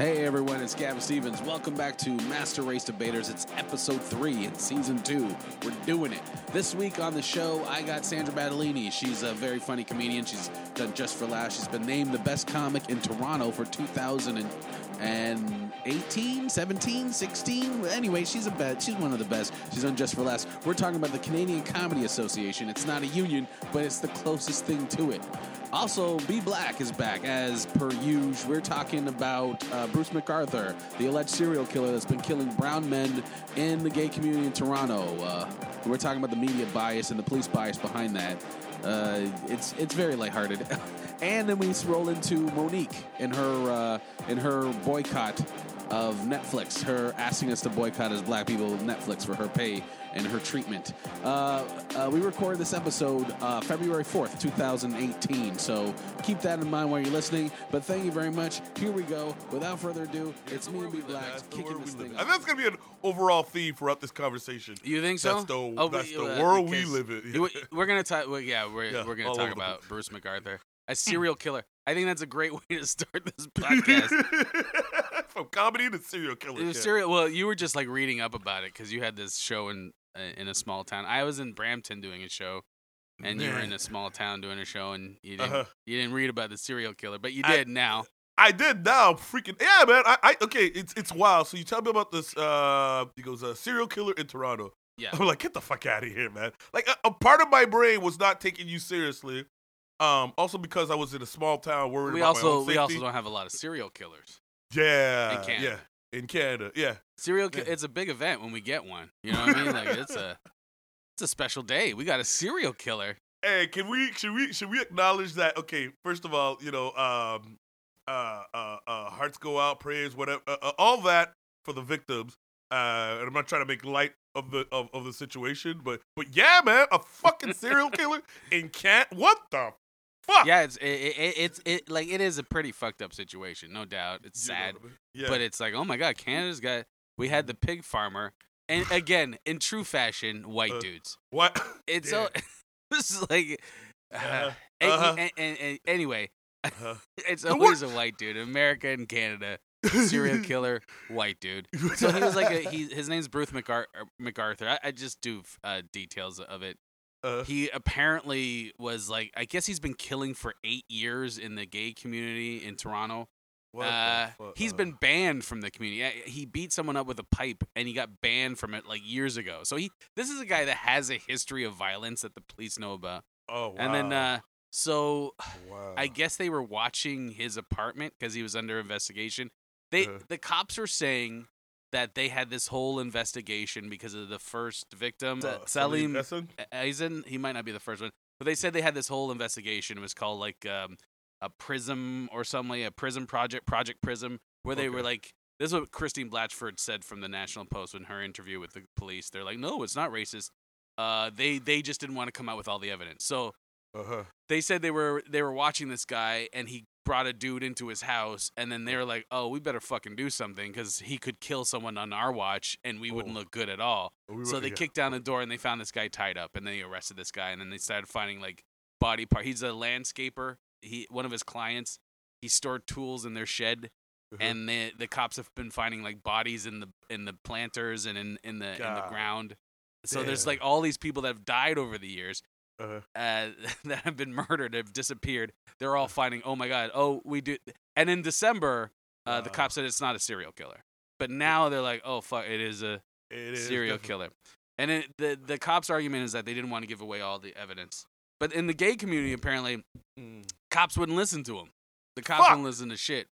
Hey everyone, it's Gavin Stevens. Welcome back to Master Race Debaters. It's episode three in season two. We're doing it. This week on the show, I got Sandra Battaglini. She's a very funny comedian. She's done Just for Laughs. She's been named the best comic in Toronto for 2018, 17, 16. Anyway, she's a bet. She's one of the best. She's on Just for Laughs. We're talking about the Canadian Comedy Association. It's not a union, but it's the closest thing to it. Also, B Black is back as per usual. We're talking about uh, Bruce McArthur, the alleged serial killer that's been killing brown men in the gay community in Toronto. Uh, we're talking about the media bias and the police bias behind that. Uh, it's it's very lighthearted, and then we roll into Monique and her uh, in her boycott of Netflix, her asking us to boycott as black people Netflix for her pay and her treatment. Uh, uh, we recorded this episode uh, February 4th, 2018, so keep that in mind while you're listening. But thank you very much. Here we go. Without further ado, it's me and B Black kicking this thing. And that's gonna be an overall theme throughout this conversation. You think so? That's the Oh, that's but, the uh, world we live in. We're gonna talk. Well, yeah, we're Yeah, we're gonna talk about. Bruce McArthur, a serial killer. I think that's a great way to start this podcast. From comedy to serial killer. It was yeah. serial. Well, you were just like reading up about it because you had this show in uh, in a small town. I was in Brampton doing a show, and you were in a small town doing a show, and you didn't Uh-huh. you didn't read about the serial killer, but you I- did now. I did now. Freaking yeah, man. I, I okay. It's it's wild. So you tell me about this. Uh, he goes a serial killer in Toronto. Yeah. I'm like, get the fuck out of here, man. Like a, a part of my brain was not taking you seriously. Um, also because I was in a small town worried We about my also own we also safety. don't have a lot of serial killers. Yeah, in Canada. yeah, in Canada, yeah. Serial. Yeah. It's a big event when we get one. You know what I mean? Like it's a it's a special day. We got a serial killer. Hey, can we should we should we acknowledge that? Okay, first of all, you know, um, uh, uh, uh hearts go out, prayers, whatever, uh, uh, all that for the victims. Uh, and I'm not trying to make light of the of, of the situation, but but yeah, man, a fucking serial killer in Can't. What the fuck? Yeah, it's it, it, it's it like it is a pretty fucked up situation, no doubt. It's You know sad. what I mean? Yeah. But it's like, oh my god, Canada's got. We had the pig farmer, and again, in true fashion, white Uh, dudes. what? It's so. this is like. Uh, Uh-huh. and- Uh-huh. and- and- and anyway, Uh-huh. it's The always a white dude. America and Canada, serial killer, white dude. So he was like, a, he his name's Bruce McAr- uh, McArthur. I, I just do uh, details of it. Uh, He apparently was like, I guess he's been killing for eight years in the gay community in Toronto. what Uh, he's Uh, been banned from the community. Uh, He beat someone up with a pipe, and he got banned from it like years ago. So he, this is a guy that has a history of violence that the police know about. Oh wow. And then, uh, so wow. I guess they were watching his apartment because he was under investigation. They, Uh-huh. the cops were saying that they had this whole investigation because of the first victim, Uh, Selim? Esen. He might not be the first one, but they said they had this whole investigation. It was called like um, a Prism or something, like a Prism Project, Project Prism, where they were like, this is what Christine Blatchford said from the National Post in her interview with the police. They're like, no, it's not racist. Uh, they they just didn't want to come out with all the evidence. So Uh-huh. they said they were they were watching this guy and he brought a dude into his house and then they were like, oh, we better fucking do something because he could kill someone on our watch and we wouldn't Oh. look good at all. We So were- they yeah. kicked down the door and they found this guy tied up and then they arrested this guy and then they started finding like body part. He's a landscaper. He one of his clients. He stored tools in their shed Uh-huh. and the the cops have been finding like bodies in the in the planters and in in the in the ground. So there's like all these people that have died over the years Uh-huh. uh, that have been murdered have disappeared. They're all finding. Oh my god! Oh, we do. And in December, uh, the cops said it's not a serial killer. But now they're like, oh fuck, it is a It is serial definitely- killer. And it, the the cops' argument is that they didn't want to give away all the evidence. But in the gay community, apparently, Mm. cops wouldn't listen to them. The cops Fuck. wouldn't listen to shit.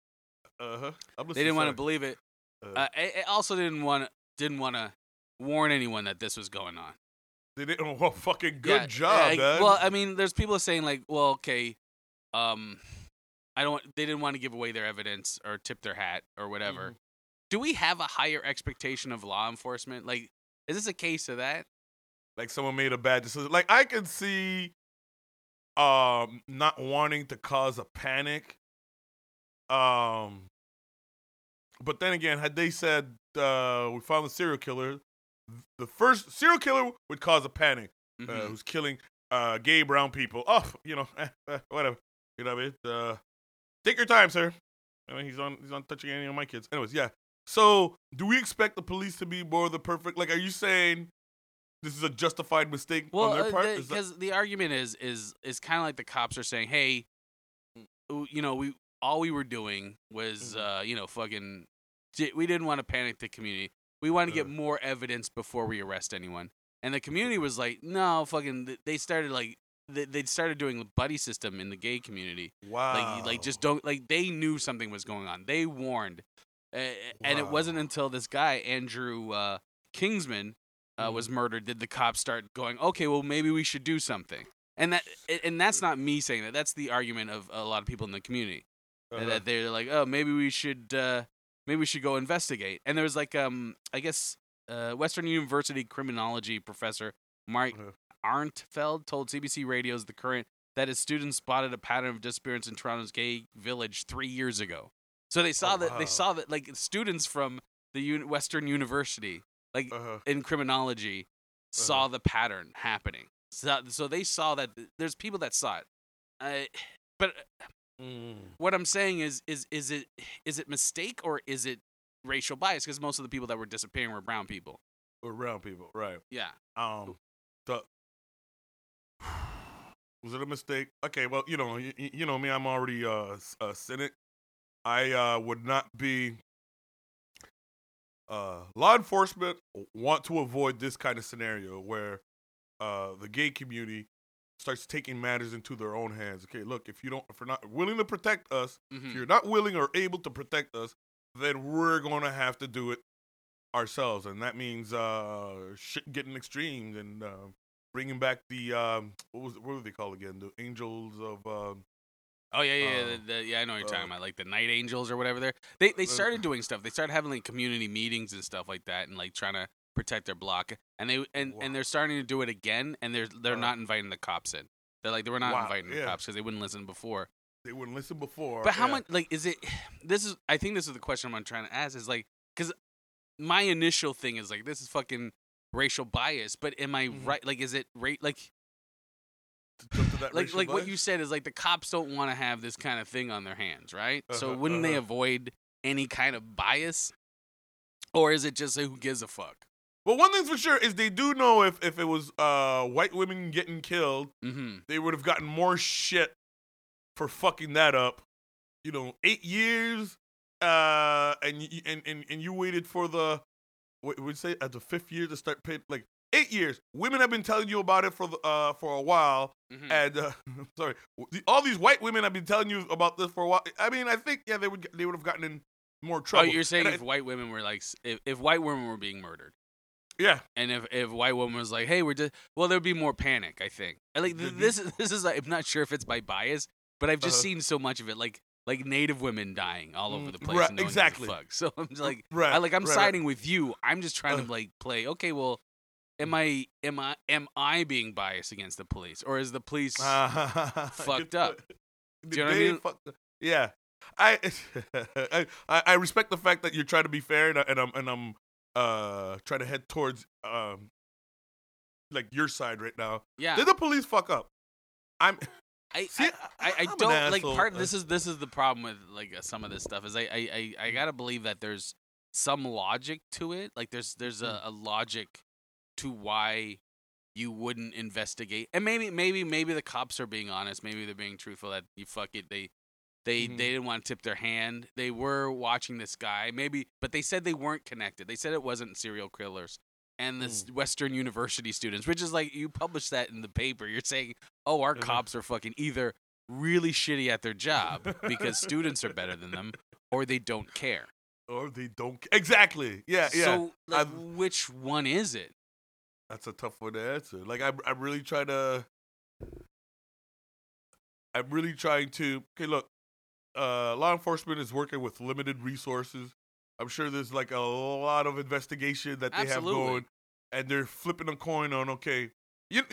Uh-huh. They didn't want to believe it. sorry. Uh, it it also didn't want didn't want to warn anyone that this was going on. They didn't. Well, fucking good Yeah, job, yeah, man. Well, I mean, there's people saying like, well, okay, um, I don't. They didn't want to give away their evidence or tip their hat or whatever. Mhm. Do we have a higher expectation of law enforcement? Like, is this a case of that? like someone made a bad decision. Like I can see, um, not wanting to cause a panic. Um, but then again, had they said uh, we found the serial killer, the first serial killer would cause a panic. Uh, Mhm. who's killing uh, gay brown people? Oh, you know, eh, whatever. You know what I mean? Uh, take your time, sir. I mean, he's on he's on touching any of my kids. Anyways, yeah. So, do we expect the police to be more the perfect? Like, are you saying this is a justified mistake Well, on their part? uh, Is that- because the argument is is is kind of like the cops are saying, "Hey, you know, we all we were doing was, Mhm. uh, you know, fucking, we didn't want to panic the community. We want to get more evidence before we arrest anyone." And the community was like, "No, fucking." They started like they they started doing the buddy system in the gay community. wow. Like, like just don't like they knew something was going on. They warned, uh, and it wasn't until this guy Andrew uh, Kinsman uh, was murdered did the cops start going, okay, well maybe we should do something. And that and that's not me saying that. That's the argument of a lot of people in the community Uh-huh. that they're like, oh, maybe we should uh, maybe we should go investigate. And there was like um I guess uh, Western University criminology professor Mark Uh-huh. Arntfield told CBC Radio's The Current that his students spotted a pattern of disappearance in Toronto's gay village three years ago. So they saw Oh, that wow. they saw that like students from the Un- Western University, like Uh-huh. in criminology, saw the pattern happening. So, so they saw that there's people that saw it. I, but Mm. what I'm saying is, is is it is it mistake or is it racial bias? Because most of the people that were disappearing were brown people. brown people, right? Yeah. Um, the was it a mistake? Okay, well, you know, you, you know me, I'm already uh, a cynic. I uh, would not be. Uh, law enforcement want to avoid this kind of scenario where uh, the gay community starts taking matters into their own hands. Okay, look, if you don't, if you're not willing to protect us, Mhm. if you're not willing or able to protect us, then we're going to have to do it ourselves, and that means uh, shit getting extreme and uh, bringing back the um, what was what were they called again? The angels of um, Oh yeah, yeah, yeah, Uh, the, the, yeah. I know what you're uh, talking about, like the night angels or whatever. There, they they uh, started doing stuff. They started having like community meetings and stuff like that, and like trying to protect their block. And they and, Wow. and they're starting to do it again, and they're they're Uh. not inviting the cops in. They're like they were not Wow, inviting the cops because they wouldn't listen before. they wouldn't listen before. But how yeah. much like is it? This is I think this is the question I'm trying to ask is like because my initial thing is like this is fucking racial bias. But am I Mhm. right? Like is it rate like like like what you said is like the cops don't want to have this kind of thing on their hands, right? so Uh-huh, wouldn't they uh-huh. avoid any kind of bias, or is it just who gives a fuck? Well, one thing's for sure is they do know if if it was uh, white women getting killed, Mm-hmm. they would have gotten more shit for fucking that up. You know, eight years, uh, and and and, and you waited for the what would you say at the fifth year to start paying like eight years. Women have been telling you about it for the, uh for a while, Mm-hmm. and uh, sorry, all these white women have been telling you about this for a while. I mean, I think yeah, they would they would have gotten in more Oh, trouble. you're saying And I- if white women were like, if, if white women were being murdered, yeah, and if if white woman was like, hey, we're just, well, there'd be more panic. I think. Like th- this is this is like, I'm not sure if it's by bias, but I've just Uh-huh. seen so much of it, like like Native women dying all over Mm, the place. right, and no one exactly. fuck. So I'm just like, right. I like I'm right, right. siding with you. I'm just trying Uh. to like play. Okay, well, am I am I am I being biased against the police, or is the police? fucked up. Do you know what I mean? fucked. Yeah, I, I I I respect the fact that you're trying to be fair, and, I, and I'm and I'm uh trying to head towards um like your side right now. yeah, Did the police fuck up? I'm I, See, I, I, I don't like part. This is this is the problem with like uh, some of this stuff is I, I I I gotta believe that there's some logic to it. Like there's there's a, a logic to why you wouldn't investigate, and maybe maybe maybe the cops are being honest. Maybe they're being truthful that you fuck it. They they Mhm. they didn't want to tip their hand. They were watching this guy, maybe, but they said they weren't connected. They said it wasn't serial killers. And this Mm. Western University students, which is like you publish that in the paper. You're saying, "Oh, our Uh-huh. cops are fucking either really shitty at their job because students are better than them, or they don't care." or they don't exactly. Yeah, yeah. So, like, which one is it? That's a tough one to answer. Like I'm, I'm really trying to. I'm really trying to. Okay, look. Uh, law enforcement is working with limited resources. I'm sure there's like a lot of investigation that they Absolutely. have going, and they're flipping a coin on. Okay, you.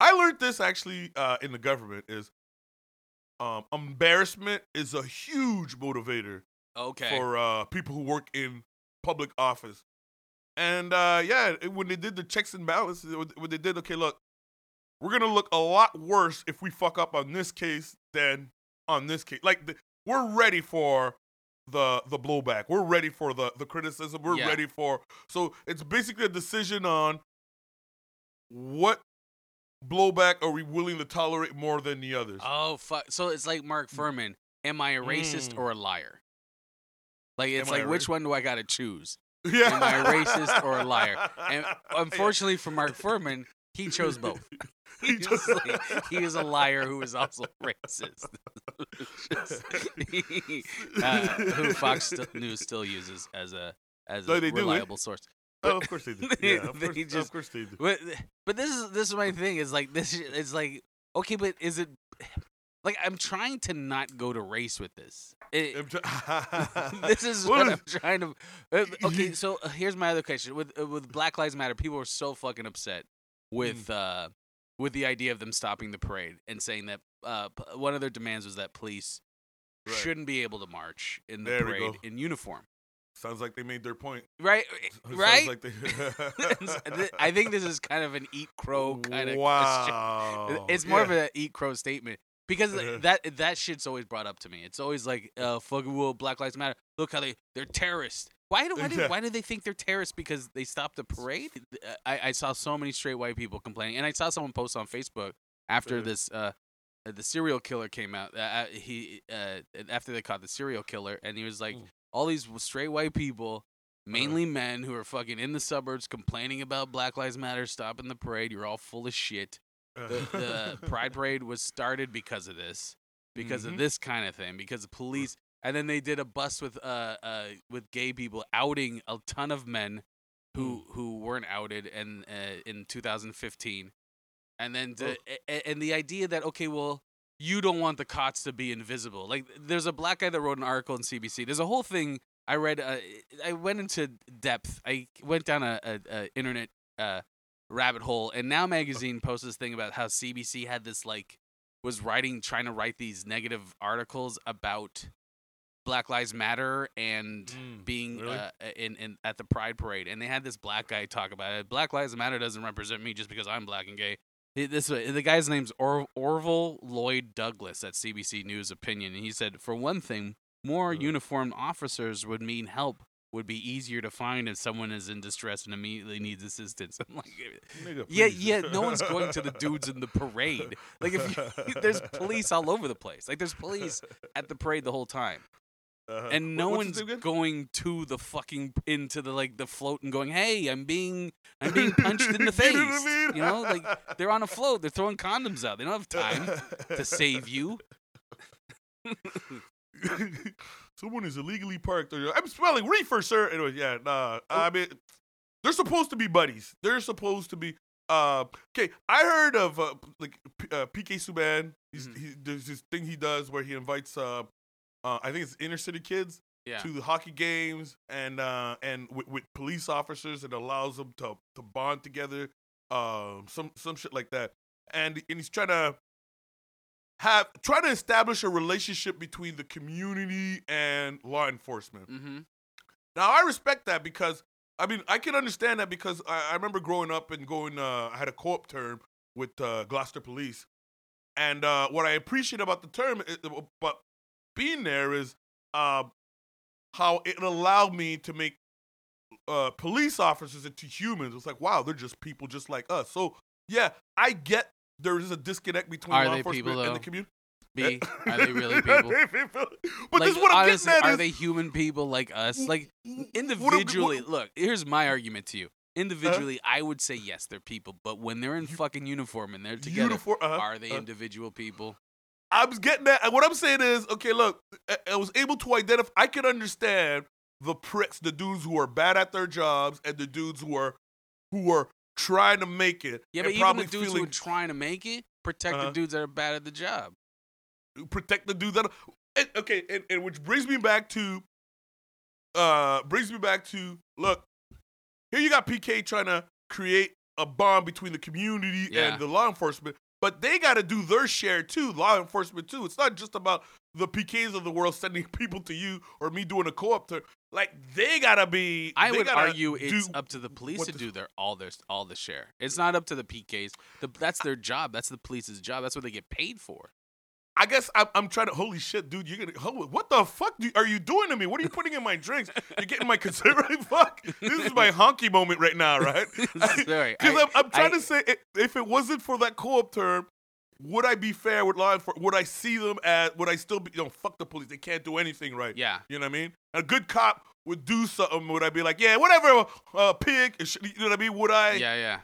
I learned this actually uh, in the government is. Um, embarrassment is a huge motivator Okay. for uh, people who work in public office. And uh, yeah, when they did the checks and balances, what they did, okay, look, we're gonna look a lot worse if we fuck up on this case than on this case. Like the, we're ready for the the blowback. We're ready for the the criticism. We're Yeah. ready for so it's basically a decision on what blowback are we willing to tolerate more than the others. Oh fuck! So it's like Mark Fuhrman. Am I a racist Mm. or a liar? Like it's Am like which one do I got to choose? yeah. am I a racist or a liar? And unfortunately for Mark Fuhrman, he chose both. He He was, like, he was a liar who was also racist. uh, who Fox News still uses as a as No, a they do, eh? reliable source. oh, of course they do. Yeah, of course, just- of course they do. But but this is this is my thing. Is like this. It's like okay, but is it like I'm trying to not go to race with this. It, try- this is What what is- I'm trying to. uh, Okay, so uh, here's my other question. With uh, with Black Lives Matter, people are so fucking upset with Mm. uh with the idea of them stopping the parade and saying that uh p- one of their demands was that police Right. shouldn't be able to march in the There parade in uniform. Sounds like they made their point. Right, right. like they- I think this is kind of an eat crow kind of question. wow. It's more Yeah. of an eat crow statement because Uh-huh. that that shit's always brought up to me. It's always like, uh, fucking well, Black Lives Matter. Look how they they're terrorists. Why do why do, why do they think they're terrorists? Because they stopped the parade. I, I saw so many straight white people complaining, and I saw someone post on Facebook after Uh-huh. this. Uh, the serial killer came out. Uh, uh, he uh, after they caught the serial killer, and he was like, Mm. all these straight white people. Mainly men who are fucking in the suburbs complaining about Black Lives Matter stopping the parade. You're all full of shit the, the Pride Parade was started because of this, because Mhm. of this kind of thing, because the police. And then they did a bust with uh uh with gay people outing a ton of men who who weren't outed and uh, in 2015, and then the, a- a- and the idea that okay well you don't want the cots to be invisible. Like there's a black guy that wrote an article in CBC there's a whole thing I read uh, I went into depth. I went down a, a, a internet uh rabbit hole and now magazine posts this thing about how cbc had this like was writing trying to write these negative articles about black lives matter and Mm, being really? uh, in, in at the pride parade and they had this black guy talk about it black lives matter doesn't represent me just because i'm black and gay this the guy's name's or- orville lloyd douglas at cbc news opinion and he said for one thing more Uh. uniformed officers would mean help would be easier to find if someone is in distress and immediately needs assistance. I'm like, Nigga, yeah, please. yeah. No one's going to the dudes in the parade. Like, if you, there's police all over the place. Like, there's police at the parade the whole time, Uh-huh. and no what's one's his name again? going to the fucking into the like the float and going, "Hey, I'm being I'm being punched in the face." You know I mean? You know, like they're on a float. They're throwing condoms out. They don't have time to save you. Someone is illegally parked. Or, I'm smelling reefer, sir. Anyway, yeah, nah. I mean, they're supposed to be buddies. They're supposed to be. Uh, okay, I heard of uh, like P- uh, PK Subban. He's, Mhm. he, there's this thing he does where he invites. Uh, uh, I think it's inner city kids Yeah. to the hockey games and uh, and with, with police officers. It allows them to to bond together. Um, some some shit like that. And and he's trying to have try to establish a relationship between the community and law enforcement. Mm-hmm. Now I respect that because I mean I can understand that because I, I remember growing up and going uh, I had a co-op term with uh, Gloucester Police, and uh, what I appreciate about the term, is, but being there is uh, how it allowed me to make uh, police officers into humans. It's like wow, they're just people just like us. So yeah, I get there is a disconnect between Are law enforcement people, and the community. B, are they really people? But like, this is what I'm honestly, getting at are is, they human people like us? Like what am- individually, what- look. Here's my argument to you. Individually, I would say yes, they're people. But when they're in fucking uniform and they're together, Uniform- uh-huh, are they uh. individual people? I'm getting that. And what I'm saying is, okay, look, I, I was able to identify. I can understand the pricks, the dudes who are bad at their jobs, and the dudes who are who are trying to make it. Yeah, but even probably the dudes who are trying to make it protect Uh-huh. the dudes that are bad at the job. protect the dudes that. Are, and, okay, and, and which brings me back to, uh, brings me back to look. Here you got PK trying to create a bond between the community Yeah. and the law enforcement, but they got to do their share too. Law enforcement too. It's not just about the PKs of the world sending people to you or me doing a co-op term. Like they gotta be. I would argue it's up to the police to the- do their all their all the share. It's not up to the PKs. The, that's their job. That's the police's job. That's what they get paid for. I guess I'm, I'm trying to. Holy shit, dude! You're gonna. ho- What the fuck do, are you doing to me? What are you putting in my drinks? You're getting my conservative. Fuck! This is my honky moment right now, right? Sorry, Because I'm, I'm trying I- to say, i- if it wasn't for that co-op term, would I be fair with law enforcement? Would I see them as? Would I still be? You know, fuck the police. They can't do anything right. Yeah. You know what I mean? A good cop would do something. Would I be like, yeah, whatever, uh, pig? You know what I mean? Would I? Yeah, yeah.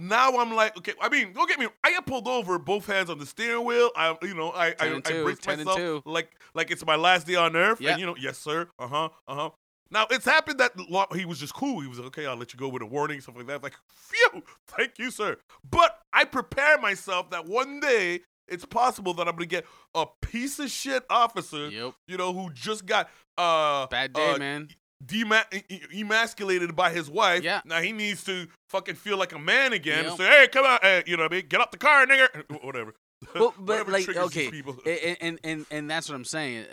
Now I'm like, okay. I mean, don't get me. I get pulled over, both hands on the steering wheel. I, you know, I, I, I brace myself like, like it's my last day on earth. Yeah. And you know, yes, sir. Uh huh. Uh huh. Now it's happened that he was just cool. He was like, okay, I'll let you go with a warning, stuff like that. Like, phew, thank you, sir. But I prepare myself that one day it's possible that I'm gonna get a piece of shit officer, Yep. you know, who just got uh Bad day, uh, man. dema- emasculated by his wife. Yeah. Now he needs to fucking feel like a man again Yep. say, "Hey, come on, hey, you know what I mean? Get up the car, nigga." Whatever. Well, but Whatever like, okay, people. and, and and and that's what I'm saying.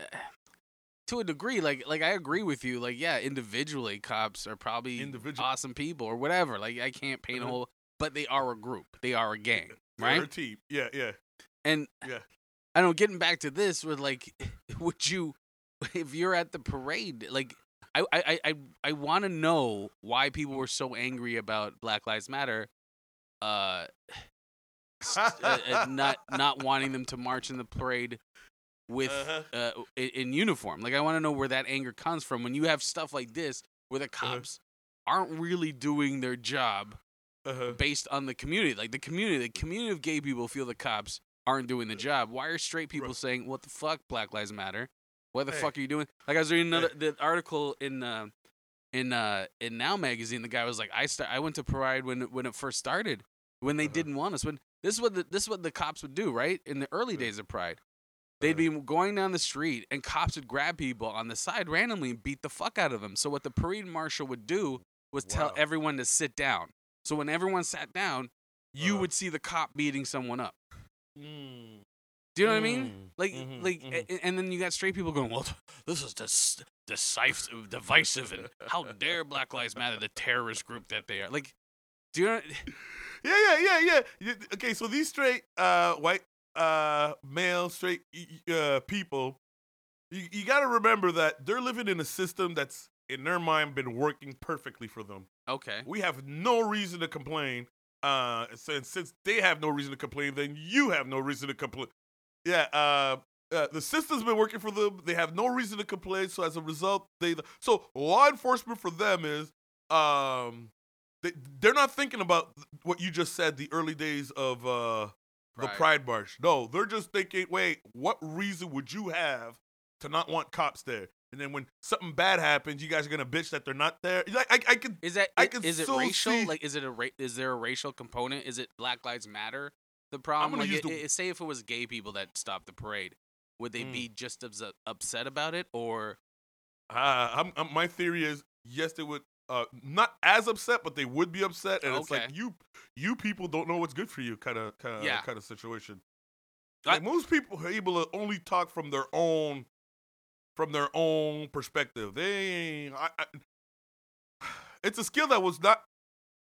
To a degree, like like I agree with you. Like, yeah, individually, cops are probably Individual- awesome people or whatever. Like, I can't paint a Uh-huh. whole, but they are a group. They are a gang, They're right? her team. Yeah, yeah. And Yeah. I don't know, getting back to this with like, would you, if you're at the parade, like, I I I I, I want to know why people were so angry about Black Lives Matter, uh, uh, uh, not not wanting them to march in the parade with Uh-huh. uh, in, in uniform. Like, I want to know where that anger comes from when you have stuff like this where the Uh-huh. cops aren't really doing their job Uh-huh. based on the community. Like the community, the community of gay people feel the cops aren't doing the job. Why are straight people Right. saying, "What the fuck, Black Lives Matter"? What the Hey. fuck are you doing? Like I was reading another the article in uh, in uh, in Now magazine. The guy was like, "I start, I went to Pride when it- when it first started, when they Uh-huh. didn't want us. When this is what the, this is what the cops would do, right? In the early Uh-huh. days of Pride." They'd be going down the street and cops would grab people on the side randomly and beat the fuck out of them. So what the parade marshal would do was tell everyone to sit down. So when everyone sat down, you Uh-huh. would see the cop beating someone up. Mm. Do you know what I mean? Mm. Like, Mhm, like, mhm. a- and then you got straight people going, "Well, this is dis- decisive, divisive, and how dare Black Lives Matter, the terrorist group that they are." Like, do you know? Yeah, yeah, yeah, yeah. Okay, so these straight uh white uh male straight uh people you, you got to remember that they're living in a system that's in their mind been working perfectly for them. Okay, We have no reason to complain. Uh, since since they have no reason to complain, then you have no reason to complain. Yeah. Uh, uh, the system's been working for them. They have no reason to complain. So as a result, they so law enforcement for them is um they they're not thinking about what you just said. The early days of uh the Pride. Pride March. No, they're just thinking, wait, what reason would you have to not want cops there? And then when something bad happens, you guys are gonna bitch that they're not there. Like I, I could is that I can is it racial? see- Like, is it a ra- is there a racial component? Is it Black Lives Matter? The problem, like, it, the- it- say if it was gay people that stopped the parade, would they Mm. be just ups- upset about it, or Uh, I'm, I'm, my theory is yes, they would uh, not as upset, but they would be upset, and it's like you you people don't know what's good for you, kind of kind of Yeah. kind of situation. I- Like most people are able to only talk from their own from their own perspective. They, I, I, it's a skill that was not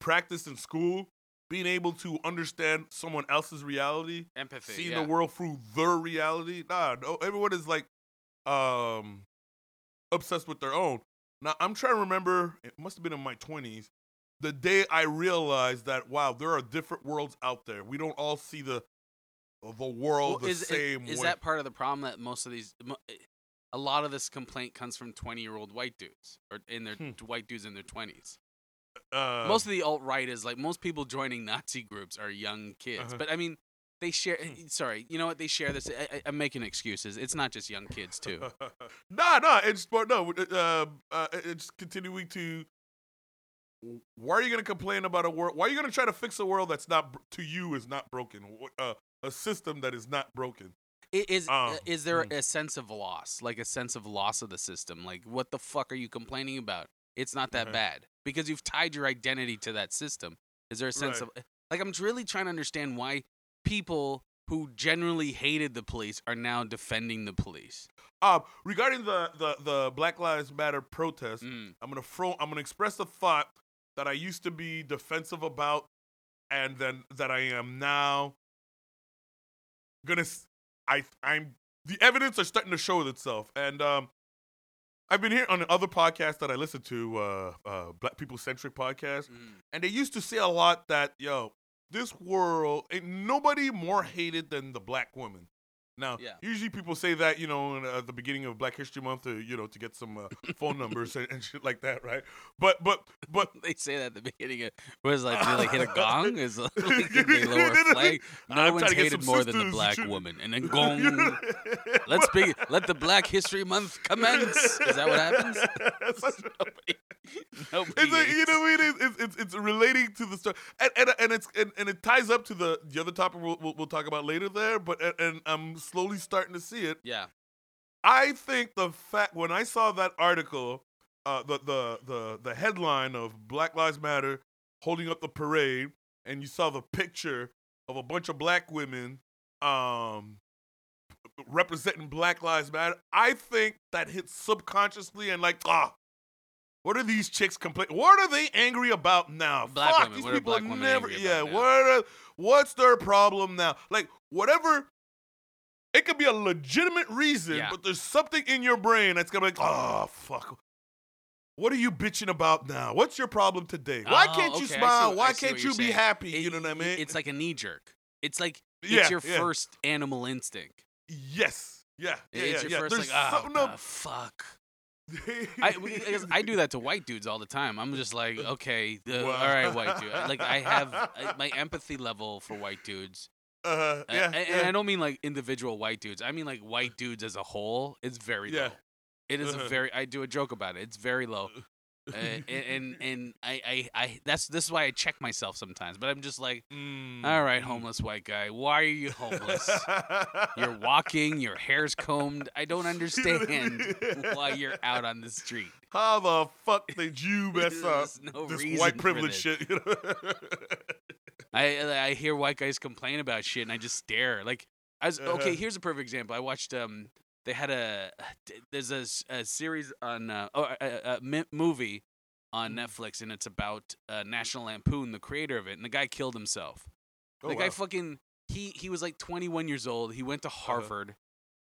practiced in school. Being able to understand someone else's reality empathy? seeing yeah. the world through their reality. Nah, no, everyone is like um obsessed with their own. Now I'm trying to remember. It must have been in my 20s. The day I realized that wow, there are different worlds out there. We don't all see the the world Well, the is, is- same is way. that part of the problem that most of these eh, a lot of this complaint comes from 20 year old white dudes or in their Hmm. white dudes in their 20s uh, most of the alt right is like most people joining nazi groups are young kids Uh-huh. but i mean they share eh, sorry you know what they share this I, I- i'm making excuses it's not just young kids too nah, nah. It's but no. Uh, uh, it's continuing to. Why are you gonna complain about a world? Why are you gonna try to fix a world that's not to you is not broken? Uh, a system that is not broken. Is Um, uh, is there hmm. a sense of loss like a sense of loss of the system like what the fuck are you complaining about it's not that bad because you've tied your identity to that system is there a sense Right. of like i'm really trying to understand why people who generally hated the police are now defending the police Um, regarding the, the the Black Lives Matter protest, Mm, I'm gonna throw. I'm gonna express a thought that I used to be defensive about, and then that I am now gonna. s- I I'm the evidence are starting to show itself, and um, I've been here on other podcasts that I listen to, uh, uh, Black People Centric podcast, and they used to say a lot that yo, this world ain't nobody more hated than the black woman. Now, Yeah. usually people say that, you know, in, uh, at the beginning of Black History Month, to, you know, to get some uh, phone numbers and, and shit like that, right? But, but, but They say that at the beginning. Of, what is it, like? Do they like hit a gong? Is like they lower flag? No I'm one's trying to get hated more than the black woman. And then gong. Let's be. Let the Black History Month commence. Is that what happens? Nobody. Nobody It's like, you know what it is? It's, it's, it's relating to the story, and and, and it's and, and it ties up to the the other topic we'll, we'll, we'll talk about later there. But and, and I'm slowly starting to see it. Yeah. I think the fact when I saw that article, uh, the the the the headline of Black Lives Matter holding up the parade, and you saw the picture of a bunch of black women, um, representing Black Lives Matter. I think that hit subconsciously and like ah. What are these chicks complaining? What are they angry about now? Black Fuck, women. these What are people women never. angry yeah, what are, what's their problem now? Like whatever it could be a legitimate reason, Yeah. but there's something in your brain that's gonna be like, oh fuck. What are you bitching about now? What's your problem today? Why Oh, can't you okay, what- Why can't you be saying. happy? It- you know what I mean? It's like a knee jerk. It's like Yeah, it's your yeah. first animal instinct. yes, yeah, yeah, it's yeah. your yeah. first There's like, oh, something the fuck. I, I do that to white dudes all the time. I'm just like, uh, okay, the, Wow. all right, white dude. Like I have I, my empathy level for white dudes. Uh, yeah, and, and yeah. I don't mean like individual white dudes. I mean like white dudes as a whole. It's very Yeah. low. It is Uh-huh. a very. I do a joke about it. It's very low. Uh, and, and and I, I I that's this is why I check myself sometimes. But I'm just like, Mm, all right, homeless white guy, why are you homeless? You're walking, your hair's combed. I don't understand why you're out on the street. How the fuck did you mess up no this white privilege shit? I I hear white guys complain about shit, and I just stare. Like, I was okay. Uh-huh. Here's a perfect example. I watched um. They had a there's a series on uh, oh, a, a, a movie on Mm. Netflix, and it's about uh, National Lampoon, the creator of it, and the guy killed himself. Oh, the guy fucking he he was like 21 years old. He went to Harvard,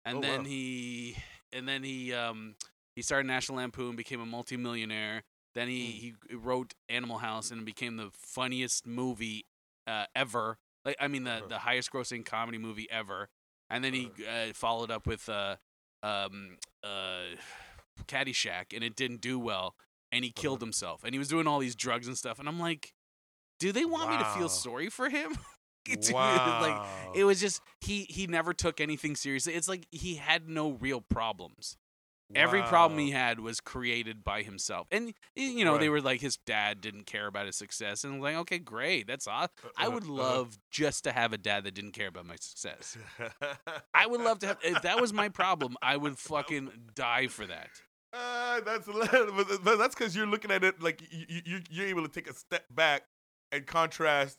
and Oh, then wow. he and then he um he started National Lampoon, became a multimillionaire. Then he Mm. he wrote Animal House, and it became the funniest movie uh, ever. Like I mean the Uh-huh. the highest grossing comedy movie ever. And then he uh, followed up with uh um uh Caddyshack, and it didn't do well, and he killed Uh-huh. himself. And he was doing all these drugs and stuff, and I'm like, do they want me to feel sorry for him? Wow. like it was just he he never took anything seriously. It's like he had no real problems. Every problem he had was created by himself. And you know, they were like his dad didn't care about his success and I'm like, okay, great. That's awesome. I Uh, would uh, love just to have a dad that didn't care about my success. I would love to have if that was my problem, I would fucking die for that. Uh, that's but that's because you're looking at it like you, you you're able to take a step back and contrast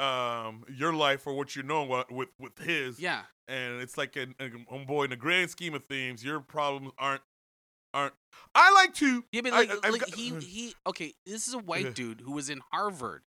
um your life or what you know what with with his Yeah. and it's like an, an homeboy in the grand scheme of things your problems aren't aren't I like to Yeah, but like, I- like got- he he okay, this is a Yeah. white dude who was in Harvard.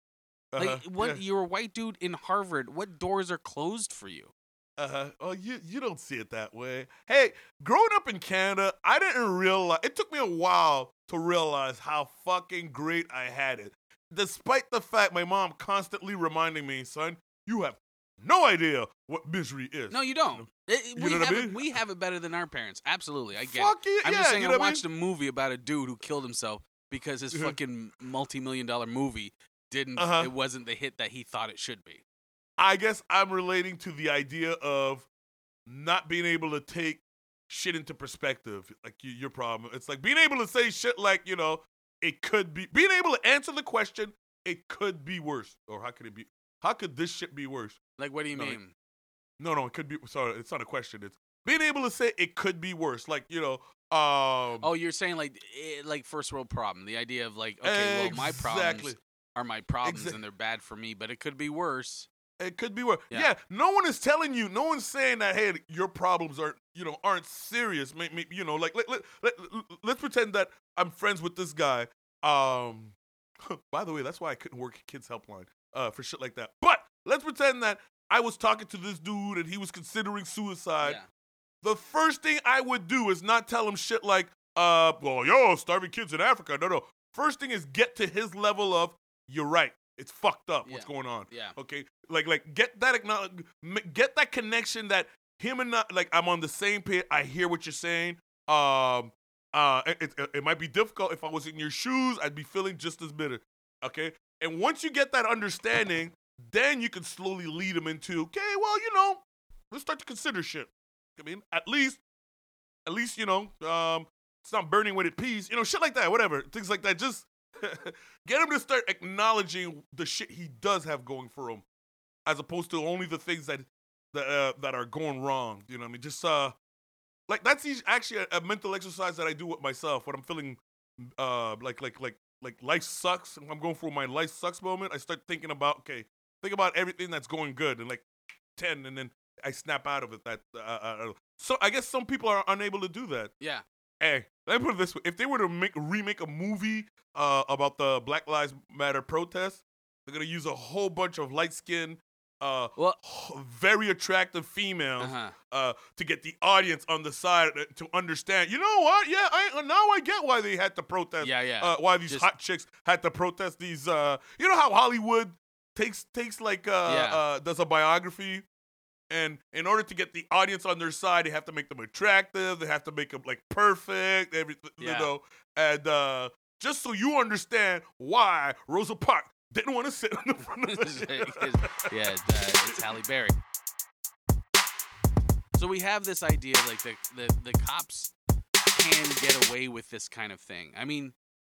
uh-huh, Like what yeah, you're a white dude in Harvard, what doors are closed for you? uh-huh. oh you you don't see it that way hey growing up in Canada I didn't realize it took me a while to realize how fucking great I had it despite the fact my mom constantly reminding me son you have no idea what misery is No, you don't. It- You we know what I have it, we have it better than our parents. Absolutely, I get it. Fuck it, I'm yeah, just saying you I know I watched a movie about a dude who killed himself because his Uh-huh. fucking multi-million dollar movie didn't Uh-huh. it wasn't the hit that he thought it should be. I guess I'm relating to the idea of not being able to take shit into perspective, like you, your problem. It's like being able to say shit like, you know, it could be, being able to answer the question, it could be worse. Or how could it be, how could this shit be worse? Like, what do you No, mean? No, no, it could be, sorry, it's not a question. It's being able to say it could be worse. Like, you know, um, Oh, you're saying like eh, like first world problem. The idea of like, okay, well, my problems are my problems Exa- and they're bad for me, but it could be worse. It could be worse. Yeah. Yeah. no one is telling you. No one's saying that. Hey, your problems are you know aren't serious. Maybe you know, like let let, let let's pretend that I'm friends with this guy. Um, by the way, that's why I couldn't work at Kids Helpline uh for shit like that. But let's pretend that I was talking to this dude and he was considering suicide, Yeah. the first thing I would do is not tell him shit like, uh, well, yo, starving kids in Africa. No, no. First thing is get to his level of, you're right. It's fucked up. What's going on? Yeah. Okay. Like, like get that acknowledge, get that connection that him and not, like I'm on the same page. I hear what you're saying. Um, uh, it, it, it might be difficult if I was in your shoes. I'd be feeling just as bitter. Okay. And once you get that understanding, then you can slowly lead them into, okay, well, you know, let's start to consider shit. I mean, at least, at least, you know, um, it's not burning when it pees, you know, shit like that, whatever, things like that. Just get him to start acknowledging the shit he does have going for him, as opposed to only the things that that uh, that are going wrong. You know, what I mean, just uh, like that's actually a, a mental exercise that I do with myself when I'm feeling uh like like like like life sucks. and I'm going through my life sucks moment. I start thinking about okay, think about everything that's going good and like ten, and then I snap out of it. That uh, uh, so I guess some people are unable to do that. Yeah. Hey, let me put it this way: if they were to make remake a movie uh, about the Black Lives Matter protests, they're gonna use a whole bunch of light skinned uh, Well- very attractive females Uh-huh. uh, to get the audience on the side uh, to understand. You know what? Yeah, I now I get why they had to protest. Yeah, yeah. Uh, why these Just- hot chicks had to protest these. Uh, you know how Hollywood takes takes like uh, Yeah. uh, does a biography, and in order to get the audience on their side, they have to make them attractive. They have to make them like perfect. Everything, Yeah. you know, and uh, just so you understand why Rosa Parks didn't want to sit on the front of the yeah, it's, uh, it's Halle Berry. So we have this idea like the, the the cops can get away with this kind of thing. I mean,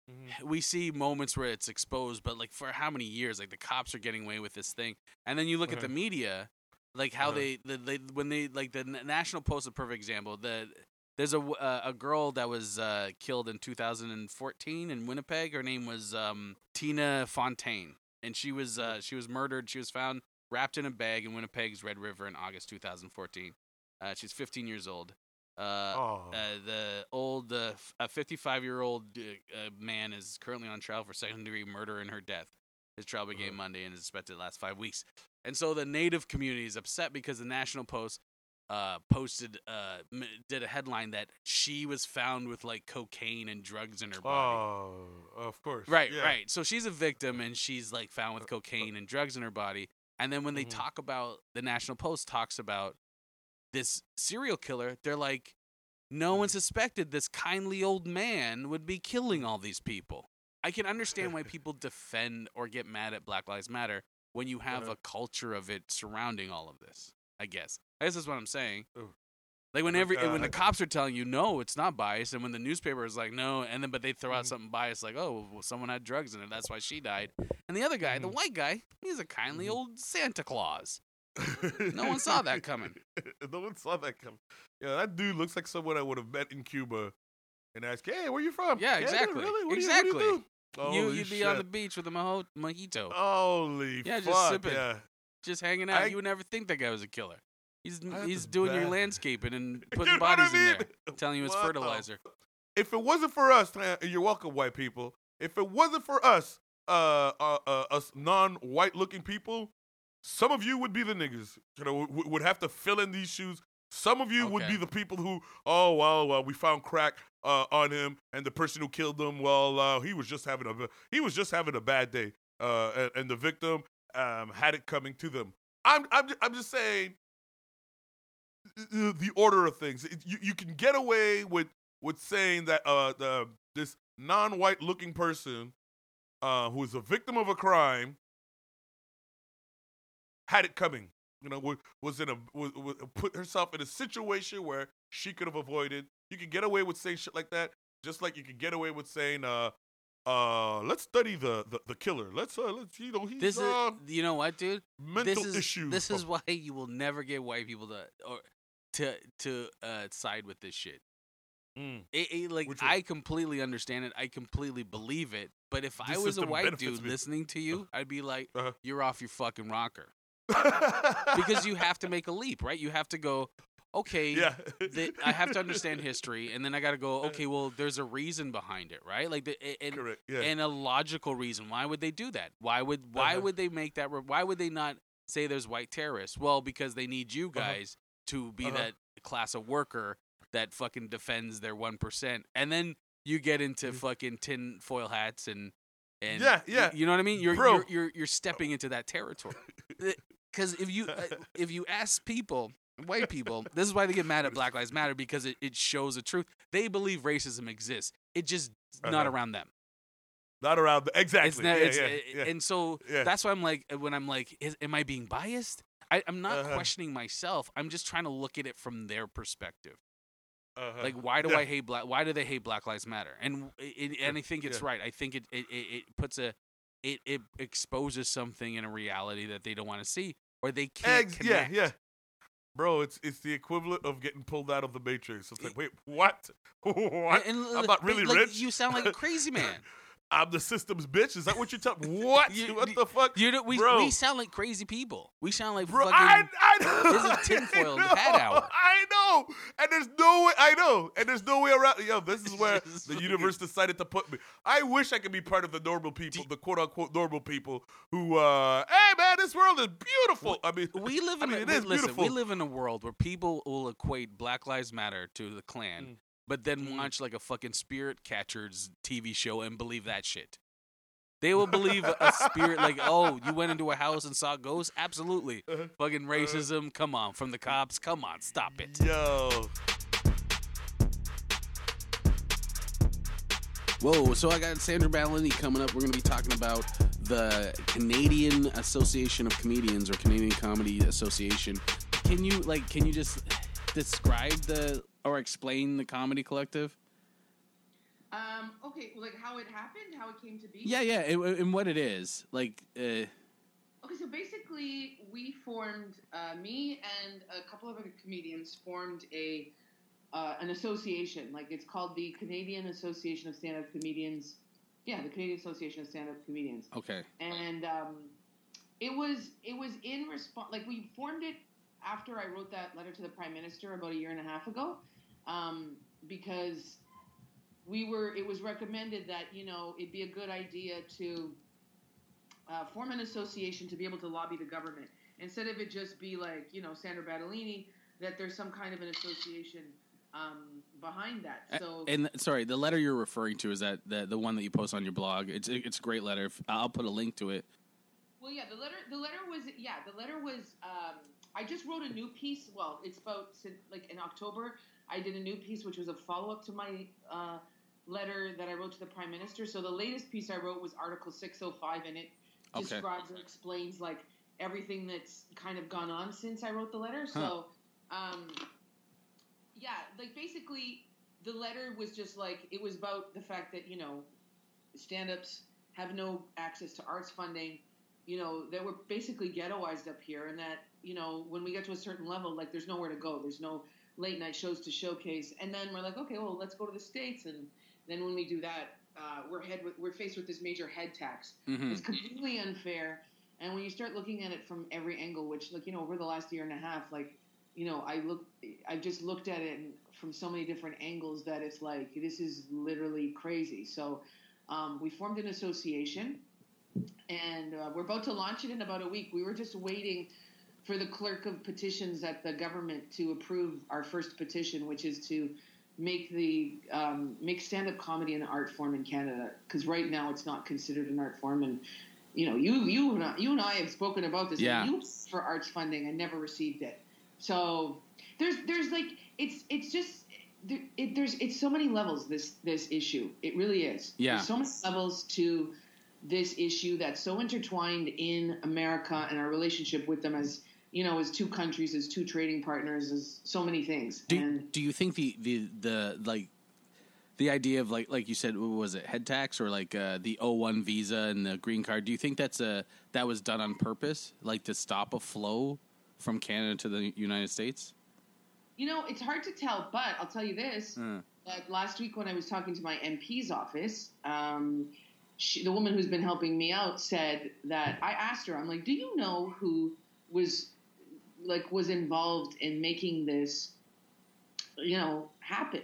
Mhm. we see moments where it's exposed, but like for how many years, like the cops are getting away with this thing, and then you look at the media, like how Uh-huh. they, the, they when they like the National Post, is a perfect example. The there's a uh, a girl that was uh, killed in 2014 in Winnipeg. Her name was um, Tina Fontaine, and she was uh, she was murdered. She was found wrapped in a bag in Winnipeg's Red River in August 2014. Uh, she's 15 years old. Uh, Oh. uh, the old, uh, f- a 55 year old uh, uh, man is currently on trial for second degree murder in her death. His trial began Uh-huh. Monday and is expected to last five weeks. And so the native community is upset because the National Post uh, posted, uh, did a headline that she was found with like cocaine and drugs in her body. Oh, of course. Right, Yeah. right. So she's a victim and she's like found with cocaine and drugs in her body. And then when they Mhm. talk about the National Post talks about this serial killer, they're like, no one suspected this kindly old man would be killing all these people. I can understand why people defend or get mad at Black Lives Matter when you have Uh-huh. a culture of it surrounding all of this. I guess. I guess that's what I'm saying. Ooh. Like when every when uh, the cops are telling you no, it's not biased, and when the newspaper is like no, and then but they throw out Mhm. something biased like oh well, someone had drugs in it, that's why she died. And the other guy, the Mhm. white guy, he's a kindly Mhm. old Santa Claus. No one saw that coming. no one saw that coming. Yeah, that dude looks like someone I would have met in Cuba and asked, "Hey, where you from?" Yeah, dude, exactly. really? What Exactly. Do you, what do you do? You, you'd be on the beach with a mojito, Holy fuck. Yeah, just sipping. Yeah. Just hanging out. I- you would never think that guy was a killer. He's he's doing your landscaping and You putting know what I bodies in there, telling you it's What the fertilizer. if it wasn't for us, you're welcome, white people. If it wasn't for us, uh, uh, uh us non-white looking people, some of you would be the niggas. You know, would, would have to fill in these shoes. Some of you would be the people who, oh well, well, we found crack uh, on him, and the person who killed him, well, uh, he was just having a he was just having a bad day, uh, and, and the victim um, had it coming to them. I'm I'm I'm just saying the the order of things. You you can get away with with saying that uh the this non-white looking person uh who is a victim of a crime had it coming. You know, was in a was, was, put herself in a situation where she could have avoided. You can get away with saying shit like that, just like you can get away with saying uh uh let's study the the, the killer. Let's uh let's you know he's This is uh, you know what, dude. mental this is issues. this is why you will never get white people to or to to uh, side with this shit. Mm. It, it, like? I completely understand it. I completely believe it. But if I was a white dude me. listening to you, I'd be like, Uh-huh. "You're off your fucking rocker," because you have to make a leap, right? You have to go, okay. yeah. the- I have to understand history, and then I got to go. Okay, well, there's a reason behind it, right? Like, the, and Correct. Yeah. and a logical reason. Why would they do that? Why would why Uh-huh. would they make that? re- Why would they not say there's white terrorists? Well, because they need you Uh-huh. guys to be Uh-huh. that class of worker that fucking defends their one percent, and then you get into Mhm. fucking tin foil hats and and Yeah, yeah. you know what I mean. You're you're, you're you're stepping into that territory. Because if you uh, if you ask people, white people, this is why they get mad at Black Lives Matter because it, it shows the truth. They believe racism exists. It just not Uh-huh. around them. Not around the, exactly. It's not, yeah, it's, yeah, uh, yeah. And so that's why I'm like, uh, when I'm like, is, am I being biased? I, I'm not Uh-huh. questioning myself. I'm just trying to look at it from their perspective. Uh-huh. Like, why do. I hate black? Why do they hate Black Lives Matter? And it, and I think it's right. I think it it, it, it puts a it, it exposes something in a reality that they don't want to see or they can't Eggs, yeah, yeah. Bro, it's it's the equivalent of getting pulled out of the Matrix. It's like, wait, what? what? And, and I'm not really like, rich. You sound like a crazy man. I'm the system's bitch. Is that what you're telling? What? You- what the fuck? You we Bro. we sound like crazy people. We sound like Bro, fucking. I, I know. This is tinfoil I know, hour. I know. And there's no way. I know. And there's no way around. Yo, this is where the universe decided to put me. I wish I could be part of the normal people, the quote unquote normal people who, uh, hey man, this world is beautiful. I mean, we live I in mean, a, it we- is listen, beautiful. we live in a world where people will equate Black Lives Matter to the Klan, Mm. But then Mm. watch like a fucking spirit catchers TV show and believe that shit. They will believe a- a spirit like, oh, you went into a house and saw ghosts? Absolutely. Uh-huh. Fucking racism, come on. From the cops, come on, stop it. yo. Whoa, so I got Sandra Battaglini coming up. We're going to be talking about the Canadian Association of Comedians or Canadian Comedy Association. Can you like can you just describe the or explain the comedy collective? Um, okay, like how it happened, how it came to be. Yeah, yeah, and, and what it is. Like uh Okay, so basically, we formed uh, me and a couple of other comedians formed a uh, an association. Like it's called the Canadian Association of Stand-up Comedians. Yeah, the Canadian Association of Stand-up Comedians. okay. and um, it was it was in response like we formed it after I wrote that letter to the prime minister about a year and a half ago um, because we were it was recommended that you know it'd be a good idea to uh, form an association to be able to lobby the government instead of it just be like you know Sandra Battaglini that there's some kind of an association um, behind that so And sorry, the letter you're referring to is that the the one that you post on your blog. It's it's a great letter. I'll put a link to it. Well, yeah, the letter. The letter was yeah. The letter was. Um, I just wrote a new piece. Well, it's about since, like in October. I did a new piece, which was a follow up to my uh, letter that I wrote to the prime minister. So the latest piece I wrote was Article six hundred five, and it Okay. describes and explains like everything that's kind of gone on since I wrote the letter. So, um, yeah, like basically, the letter was just like it was about the fact that you know, stand-ups have no access to arts funding. You know, that we're basically ghettoized up here, and that you know, when we get to a certain level, like there's nowhere to go. There's no late night shows to showcase, and then we're like, okay, well, let's go to the states, and then when we do that, uh, we're head with, we're faced with this major head tax. Mhm. It's completely unfair. And when you start looking at it from every angle, which, like, you know, over the last year and a half, like, you know, I look, I've just looked at it from so many different angles that it's like, this is literally crazy. So um, we formed an association and uh, we're about to launch it in about a week. We were just waiting for the clerk of petitions at the government to approve our first petition, which is to make the um, make stand up comedy an art form in Canada. Because right now it's not considered an art form, and you know you you and I, you and I have spoken about this. Yeah. You for arts funding I never received it. So there's there's like it's it's just. There, it, there's it's so many levels this this issue it really is Yeah. there's so many levels to this issue that's so intertwined in America and our relationship with them as you know as two countries as two trading partners as so many things Do and do you think the the the like the idea of like like you said what was it head tax or like uh, the O1 visa and the green card? Do you think that's a that was done on purpose, like to stop a flow from Canada to the United States? you know it's hard to tell but I'll tell you this that last week when I was talking to my MP's office um, she, the woman who's been helping me out said that I asked her I'm like do you know who was like was involved in making this you know happen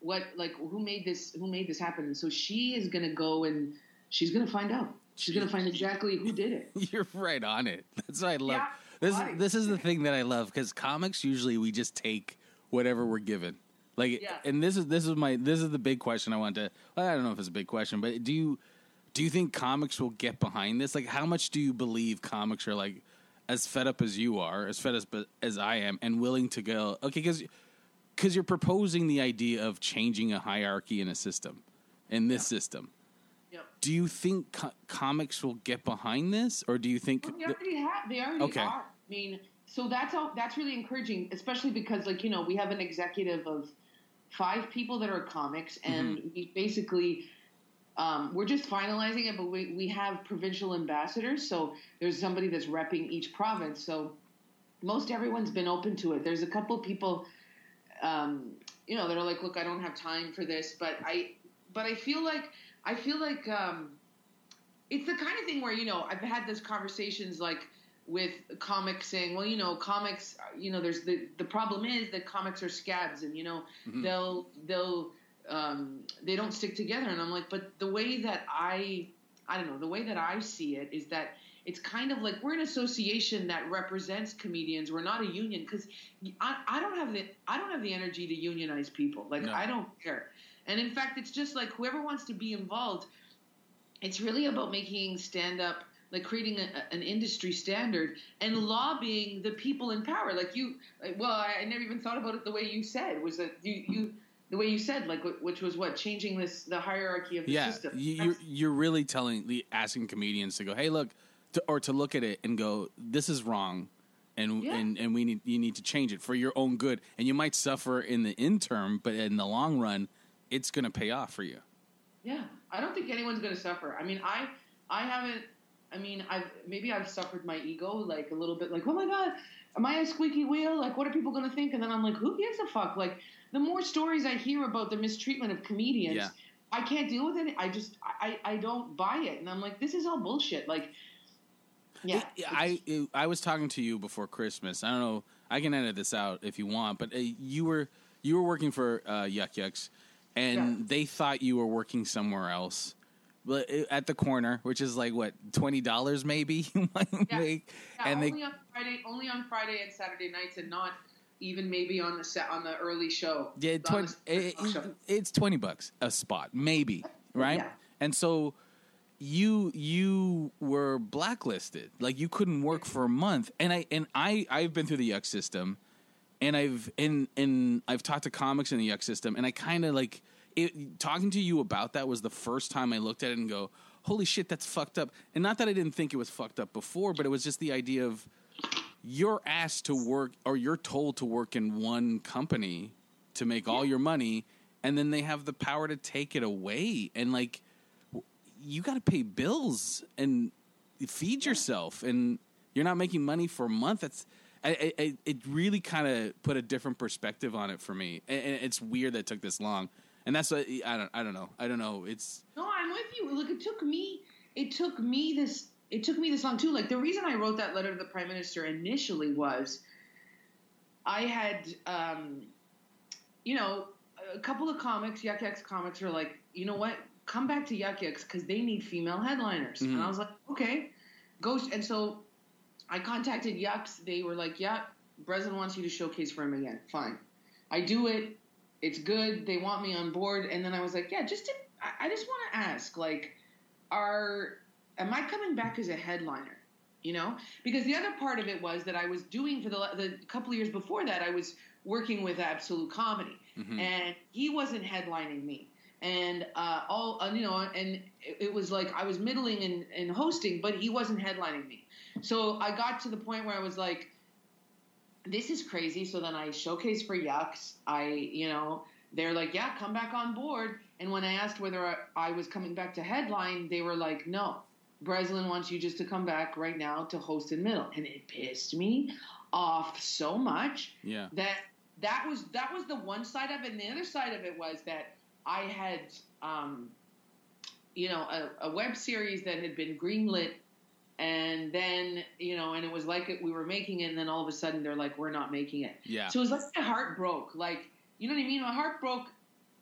what like who made this who made this happen and so she is going to go and she's going to find out she's gonna find exactly who did it. You're right on it. That's what I love. Yeah, this right. this is the thing that I love because comics usually we just take whatever we're given. Like, Yeah. and this is this is my this is the big question I want to. Well, I don't know if it's a big question, but do you do you think comics will get behind this? Like, how much do you believe comics are like as fed up as you are, as fed up as I am, and willing to go? Okay, because because you're proposing the idea of changing a hierarchy in a system, in this system. Yep. Do you think co- comics will get behind this, or do you think? Well, they th- already have. They already Okay. are. I mean, so that's all. That's really encouraging, especially because, like you know, we have an executive of five people that are comics, and Mm-hmm. we basically um, we're just finalizing it. But we we have provincial ambassadors, so there's somebody that's repping each province. So most everyone's been open to it. There's a couple people, um, you know, that are like, look, I don't have time for this, but I, but I feel like I feel like. Um, it's the kind of thing where you know I've had those conversations like with comics saying, well, you know, comics, you know, there's the the problem is that comics are scabs, and you know, they'll they'll um, they don't stick together, and I'm like, but the way that I I don't know, the way that I see it is that it's kind of like we're an association that represents comedians. We're not a union because I, I don't have the I don't have the energy to unionize people. Like No. I don't care. And in fact, it's just like whoever wants to be involved it's really about making stand up like creating a, an industry standard and lobbying the people in power like you like, well I, I never even thought about it the way you said was that you you the way you said like which was what changing this the hierarchy of the yeah, system you, you're you're really telling the asking comedians to go, hey, look, to, or to look at it and go, this is wrong, and Yeah. and and we need you need to change it for your own good, and you might suffer in the interim, but in the long run, it's going to pay off for you. Yeah, I don't think anyone's going to suffer. I mean, I I haven't. I mean, I've maybe I've suffered my ego like a little bit. Like, oh my god, am I a squeaky wheel? Like, what are people going to think? And then I'm like, who gives a fuck? Like, the more stories I hear about the mistreatment of comedians, Yeah. I can't deal with it. I just I I don't buy it, and I'm like, this is all bullshit. Like, yeah, It- I it- I was talking to you before Christmas. I don't know. I can edit this out if you want, but uh, you were you were working for uh, Yuk Yuk's, and Yeah. they thought you were working somewhere else. But uh, at the corner, which is like what twenty dollars maybe, Yeah. Yeah, and only they on Friday, only on Friday and Saturday nights, and not even maybe on the set on the early show. Yeah, On the twen- it- show. it's twenty bucks a spot, maybe, right? Yeah. And so you you were blacklisted, like you couldn't work for a month. And I and I I've been through the Yuk system, and I've and and I've talked to comics in the Yuk system, and I kind of like it, talking to you about that was the first time I looked at it and go, holy shit, that's fucked up. And not that I didn't think it was fucked up before, but it was just the idea of you're asked to work or you're told to work in one company to make all your money and then they have the power to take it away and like you got to pay bills and feed yourself and you're not making money for a month that's I, I, it really kind of put a different perspective on it for me and, and it's weird that it took this long and that's what I don't I don't know I don't know it's No, I'm with you. Look, it took me. It took me this. It took me this long too. Like the reason I wrote that letter to the prime minister initially was, I had, um, you know, a couple of comics, Yuk Yuk's comics, were like, you know what, come back to Yuk Yuk's because they need female headliners. And Mhm. I was like, okay, go. And so I contacted Yuks. They were like, yeah, Breslin wants you to showcase for him again. Fine, I do it. It's good. They want me on board. And then I was like, yeah, just to, I, I just want to ask, like, are am I coming back as a headliner? You know, because the other part of it was that I was doing for the the couple of years before that, I was working with Absolute Comedy, and he wasn't headlining me. And uh, all uh, you know, and it, was like I was middling in, in hosting, but he wasn't headlining me. So I got to the point where I was like, this is crazy. So then I showcased for Yuks. I, you know, they're like, yeah, come back on board. And when I asked whether I, I was coming back to headline, they were like, no, Breslin wants you just to come back right now to host in middle. And it pissed me off so much yeah. that that was that was the one side of it. And the other side of it was that I had, um, you know, a, a web series that had been greenlit and then you know and it was like it, we were making it and then all of a sudden they're like we're not making it. Yeah. So it was like my heart broke. Like you know what i mean? My heart broke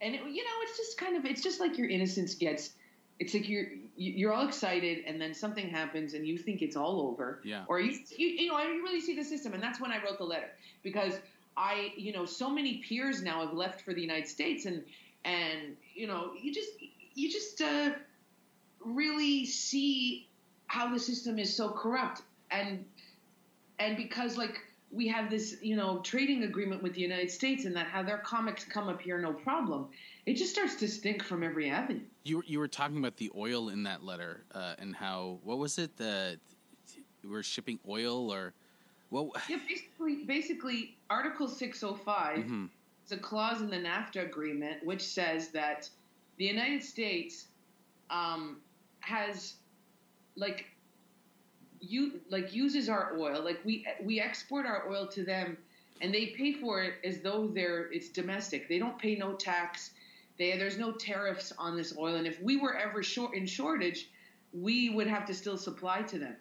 and it, you know it's just kind of it's just like your innocence gets it's like you're you're all excited, and then something happens, and you think it's all over. Yeah. Or you you, you know, I really see the system, and that's when I wrote the letter because I, you know, so many peers now have left for the United States, and and you know, you just you just uh, really see how the system is so corrupt, and and because like we have this, you know, trading agreement with the United States, and that how their comics come up here no problem, it just starts to stink from every avenue. You were- you were talking about the oil in that letter uh, and how what was it that we're shipping oil or what? Yeah, basically, basically, Article 605 Mhm. is a clause in the NAFTA agreement which says that the United States um, has like you like uses our oil like we we export our oil to them and they pay for it as though they're it's domestic they don't pay no tax they, there's no tariffs on this oil and if we were ever short in shortage we would have to still supply to them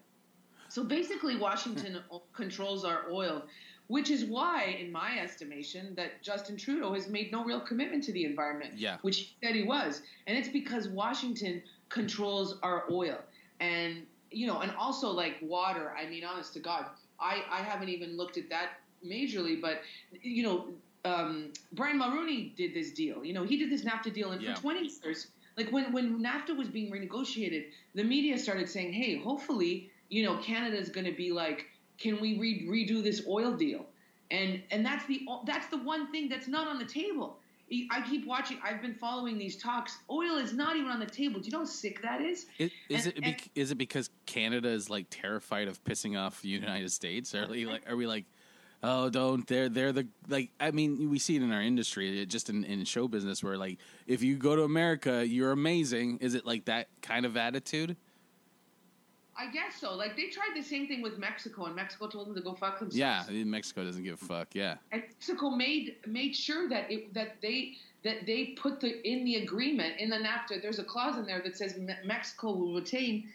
so basically, Washington hmm. controls our oil, which is why, in my estimation, that Justin Trudeau has made no real commitment to the environment, Yeah. which he said he was. And it's because Washington controls our oil. And, you know, and also like water. I mean, honest to God, I, I haven't even looked at that majorly, but, you know, um, Brian Mulroney did this deal. You know, he did this NAFTA deal, and Yeah. for 20 years, like when, when NAFTA was being renegotiated, the media started saying, hey, hopefully, you know, Canada's going to be like, can we re- redo this oil deal? And and that's the that's the one thing that's not on the table. I keep watching. I've been following these talks. Oil is not even on the table. Do you know how sick that is? Is, is And- it bec- is it because Canada is like terrified of pissing off the United States? Are we like are we like oh don't they're they're the like I mean we see it in our industry just in, in show business where like if you go to America you're amazing. Is it like that kind of attitude? I guess so. Like they tried the same thing with Mexico, and Mexico told them to go fuck themselves. Yeah, Mexico doesn't give a fuck. Yeah, and Mexico made made sure that it that they that they put the in the agreement in the NAFTA. There's a clause in there that says Me- Mexico will retain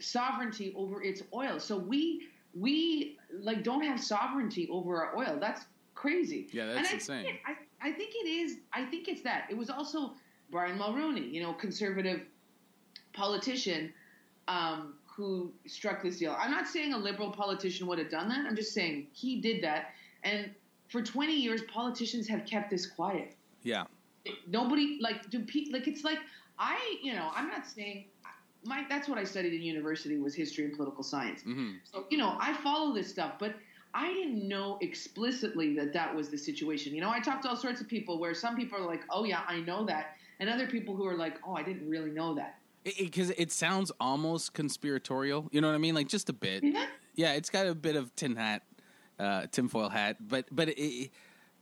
sovereignty over its oil. So we we like don't have sovereignty over our oil. That's crazy. Yeah, that's I insane. Think it, I, I think it is. I think it's that. It was also Brian Mulroney, you know, conservative politician. Um, who struck this deal? I'm not saying a liberal politician would have done that. I'm just saying he did that, and for 20 years, politicians have kept this quiet. yeah. Nobody like do pe- like it's like I you know I'm not saying my that's what I studied in university was history and political science. hmm So you know I follow this stuff, but I didn't know explicitly that that was the situation. You know I talked to all sorts of people where some people are like, oh yeah, I know that, and other people who are like, oh, I didn't really know that. Because it, it sounds almost conspiratorial. You know what I mean? Like just a bit. Yeah. Yeah, it's got a bit of tin hat, uh, tinfoil hat, but but it, it-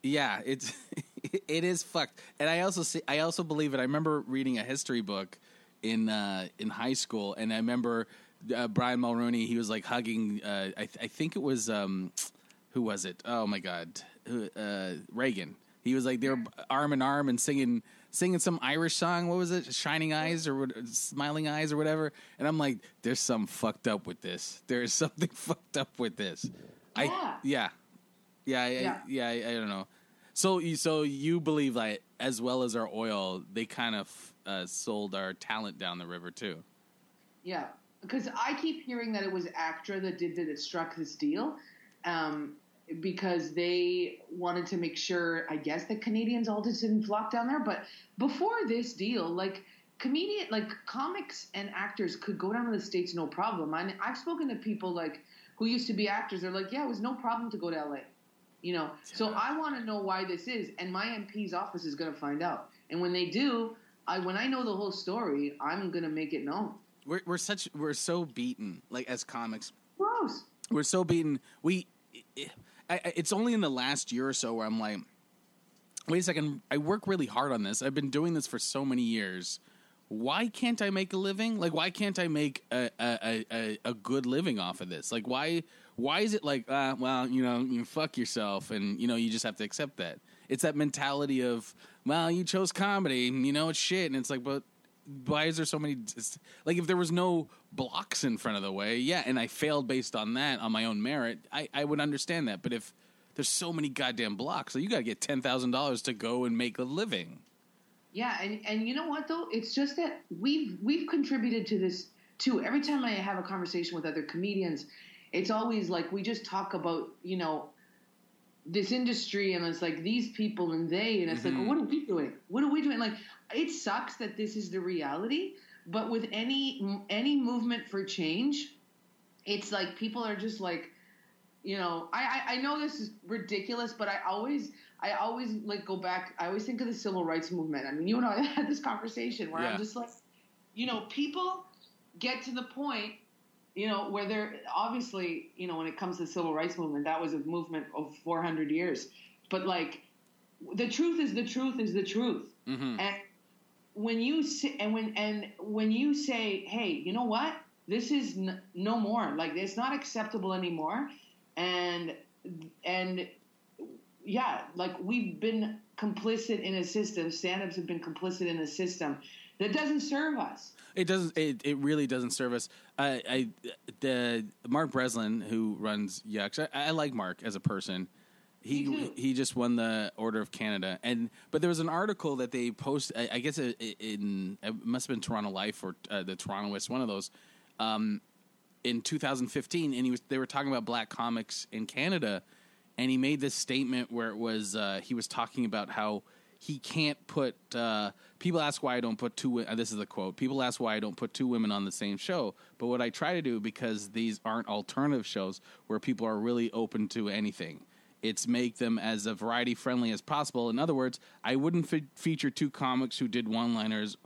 yeah, it's it is fucked. And I also see, I also believe it. I remember reading a history book in uh, in high school, and I remember uh, Brian Mulroney. He was like hugging. Uh, I, th- I think it was um, who was it? Oh my god, Who- uh, Reagan. He was like they were arm in arm and singing singing some Irish song. What was it? Shining Eyes or what, Smiling Eyes or whatever. And I'm like, there's something fucked up with this. There is something fucked up with this. I Yeah. yeah yeah I, Yeah. yeah I, I don't know. So you so you believe that as well as our oil, they kind of uh, sold our talent down the river too. Yeah, because I keep hearing that it was ACTRA that did that struck this deal, um, because they wanted to make sure, I guess, that Canadians all just didn't flock down there. But before this deal, like comedian, like comics and actors could go down to the states no problem. I mean, I've spoken to people like who used to be actors. They're like, yeah, it was no problem to go to LA. You know, so I want to know why this is, and my MP's office is going to find out. And when they do, I when I know the whole story, I'm going to make it known. We're we're such we're so beaten like as comics. Gross. We're so beaten. We I, I- it's only in the last year or so where I'm like, wait a second. I work really hard on this. I've been doing this for so many years. Why can't I make a living? Like, why can't I make a a, a, a good living off of this? Like, why why is it like, uh, well, you know, you fuck yourself, and you know, you just have to accept that. It's that mentality of, well, you chose comedy, and you know it's shit, and it's like, but why is there so many like if there was no blocks in front of the way yeah and i failed based on that on my own merit i, I would understand that but if there's so many goddamn blocks so you got to get $10000 to go and make a living Yeah, and and you know what though? It's just that we've we've contributed to this too. Every time I have a conversation with other comedians, it's always like we just talk about you know this industry and it's like these people and they and it's Mhm. like well, what are we doing what are we doing like it sucks that this is the reality but with any any movement for change it's like people are just like you know I, I i know this is ridiculous but i always i always like go back i always think of the civil rights movement i mean you and i had this conversation where Yeah. i'm just like you know people get to the point you know, where they're obviously, you know, when it comes to the civil rights movement, that was a movement of 400 years. But like, the truth is the truth is the truth. Mm-hmm. And when you say, and when and when you say, hey, you know what, this is n- no more. Like, it's not acceptable anymore. And and yeah, like we've been complicit in a system. Stand-ups have been complicit in a system that doesn't serve us. It doesn't. It, it really doesn't serve us. I, I the Mark Breslin who runs Yuks. I, I like Mark as a person. He he just won the Order of Canada, and but there was an article that they post. I, I guess it, in it must have been Toronto Life or uh, the Torontoist, one of those. Um, in 2015, and he was they were talking about black comics in Canada, and he made this statement where it was uh, he was talking about how he can't put uh, people ask why I don't put two. Uh, this is the quote. People ask why I don't put two women on the same show, but what I try to do because these aren't alternative shows where people are really open to anything. It's make them as a variety friendly as possible. In other words, I wouldn't fe- feature two comics who did one liners,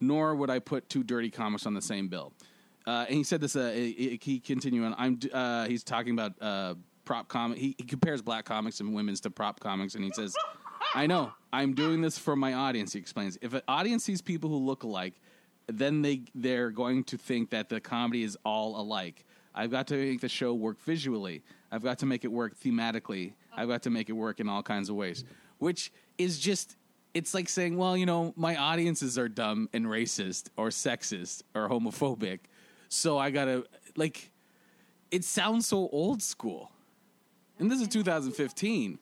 nor would I put two dirty comics on the same bill. Uh, and he said this. Uh, he continued on. I'm. Uh, he's talking about uh, prop comic. He, he compares black comics and women's to prop comics, and he says, "I know. I'm doing this for my audience." He explains. If an audience sees people who look alike, then they they're going to think that the comedy is all alike. I've got to make the show work visually. I've got to make it work thematically. I've got to make it work in all kinds of ways, which is just it's like saying, well, you know, my audiences are dumb and racist or sexist or homophobic. So I got to like it sounds so old school. And this is 2015.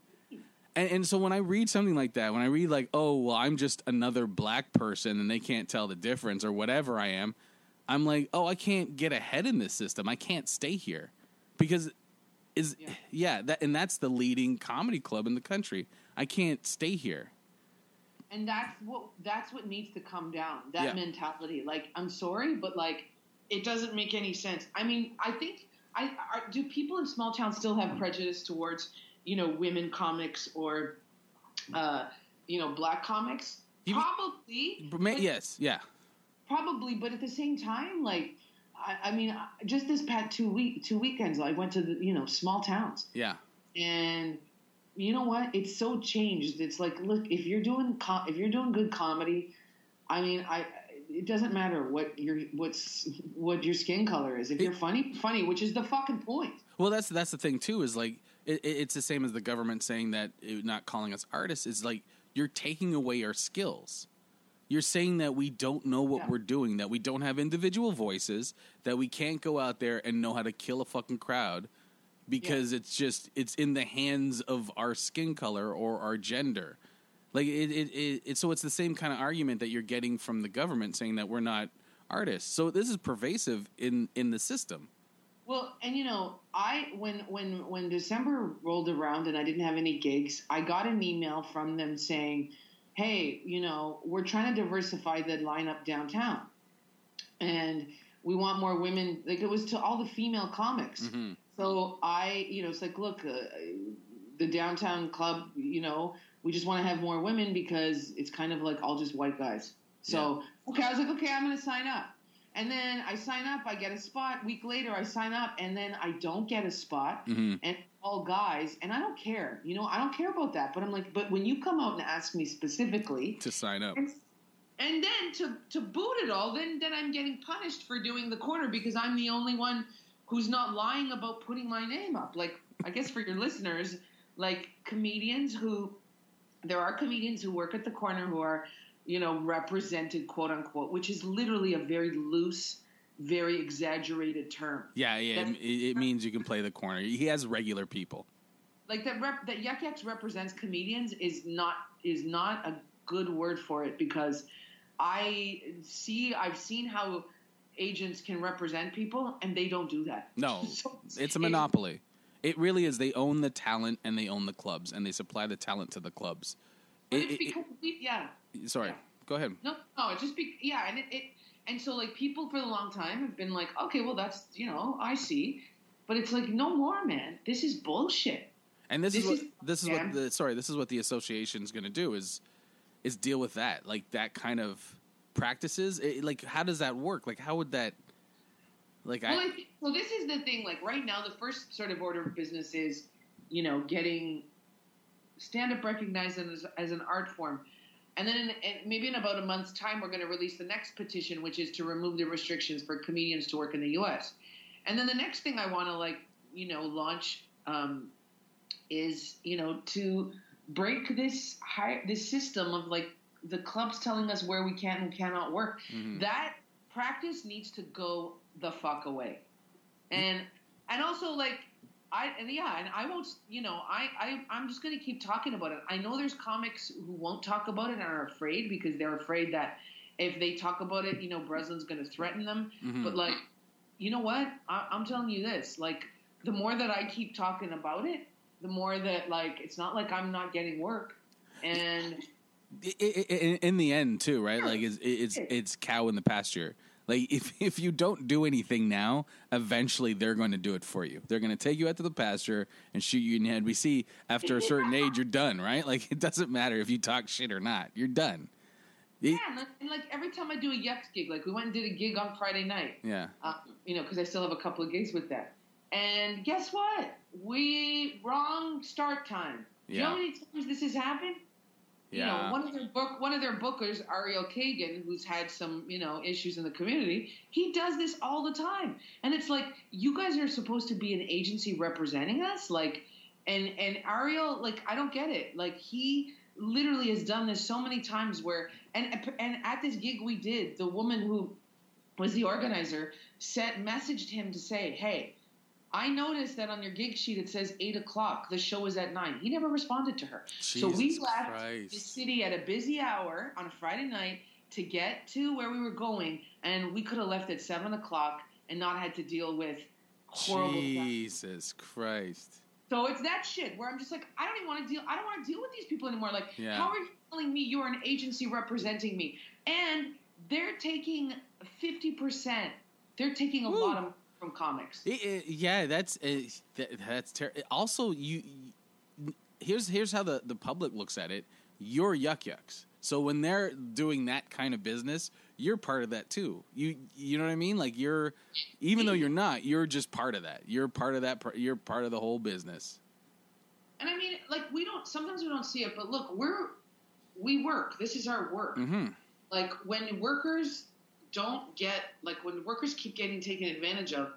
And, and so when I read something like that, when I read like, oh, well, I'm just another black person and they can't tell the difference or whatever I am, I'm like, oh, I can't get ahead in this system. I can't stay here because is yeah, Yeah. that and that's the leading comedy club in the country. I can't stay here. and that's what that's what needs to come down that Yeah. mentality like i'm sorry but like it doesn't make any sense i mean i think i are, do people in small towns still have prejudice towards you know women comics or uh you know black comics You- probably yes, yeah. probably but at the same time like I, I mean just this past two week two weekends i went to the you know small towns Yeah. and you know what it's so changed it's like look if you're doing com- if you're doing good comedy i mean i it doesn't matter what your what's what your skin color is if you're funny funny which is the fucking point Well, that's that's the thing too. Is like it, it- it's the same as the government saying that it, not calling us artists is like you're taking away our skills. You're saying that we don't know what Yeah. we're doing, that we don't have individual voices, that we can't go out there and know how to kill a fucking crowd because it's just it's in the hands of our skin color or our gender. Like it, it, it, it so it's the same kind of argument that you're getting from the government saying that we're not artists. So this is pervasive in in the system. Well, and you know, I when when when December rolled around and I didn't have any gigs, I got an email from them saying, "Hey, you know, we're trying to diversify the lineup downtown, and we want more women." Like it was to all the female comics. Mhm. So I, you know, it's like, look, uh, the downtown club, you know, we just want to have more women because it's kind of like all just white guys. So okay, I was like, okay, I'm going to sign up. And then I sign up, I get a spot. Week later, I sign up, and then I don't get a spot, Mhm. and all guys, and I don't care. You know, I don't care about that. But I'm like, but when you come out and ask me specifically, To sign up. and, and then to to boot it all, then then I'm getting punished for doing the corner because I'm the only one who's not lying about putting my name up. Like I guess for your listeners, like comedians who there are comedians who work at the corner who are you know represented quote unquote, which is literally a very loose, very exaggerated term. Yeah, yeah. It, it means you can play the corner. He has regular people. like that rep, that Yuk Yuk's represents comedians is not is not a good word for it because I see I've seen how agents can represent people and they don't do that. No, So it's a monopoly. It really is. They own the talent and they own the clubs and they supply the talent to the clubs. It- it's it- because yeah. sorry, yeah. go ahead. No, no, it just be yeah, and it, it and so like people for a long time have been like, okay, well that's you know I see, but it's like no more, man. This is bullshit. And this, This is what is- this is yeah. what the sorry this is what the association is going to do is is deal with that like that kind of practices. It, like how does that work? Like how would that like Well, I I think, so this is the thing. Like right now, the first sort of order of business is, you know, getting stand up recognized as, as an art form. And then in, in, maybe in about a month's time, we're going to release the next petition, which is to remove the restrictions for comedians to work in the U.S. And then the next thing I want to like, you know, launch um, is, you know, to break this high, this system of like the clubs telling us where we can and cannot work. Mhm. That practice needs to go the fuck away. And and also like I and yeah, and I won't. You know, I, I I'm just gonna keep talking about it. I know there's comics who won't talk about it and are afraid because they're afraid that if they talk about it, you know, Breslin's gonna threaten them. Mhm. But like, you know what? I, I'm telling you this. Like, the more that I keep talking about it, the more that like it's not like I'm not getting work. And in the end too right like it's it's it's cow in the pasture like if if you don't do anything now eventually they're going to do it for you they're going to take you out to the pasture and shoot you in the head we see after a certain age you're done right like it doesn't matter if you talk shit or not you're done yeah, and like, and like every time I do a Yuks gig, like we went and did a gig on Friday night. yeah uh, you know, because I still have a couple of gigs with that. And guess what? We wrong start time. Do you know Yeah. how many times this has happened? You know, one of their book, one of their bookers, Ariel Kagan, who's had some, you know, issues in the community, he does this all the time. And it's like, you guys are supposed to be an agency representing us, like, and and Ariel, like, I don't get it. Like, he literally has done this so many times where, and and at this gig we did, the woman who was the organizer sent messaged him to say, "Hey, I noticed that on your gig sheet it says eight o'clock. The show is at nine. He never responded to her. Jesus so we left Christ. the city at a busy hour on a Friday night to get to where we were going, and we could have left at seven o'clock and not had to deal with horrible stuff. jesus christ So it's that shit where I'm just like, I don't even want to deal. I don't want to deal with these people anymore. Like, Yeah. how are you telling me you're an agency representing me? And they're taking fifty percent. They're taking a Woo. lot of from comics. I- I- yeah, that's uh, that, that's terrible. Also, you, you here's here's how the the public looks at it. You're Yuk Yuk's. So when they're doing that kind of business, you're part of that too. You you know what I mean? Like you're even though you're not, you're just part of that. You're part of that. You're part of the whole business. And I mean, like we don't. Sometimes we don't see it, but look, we're we work. This is our work. hmm Like when workers don't get, like when workers keep getting taken advantage of,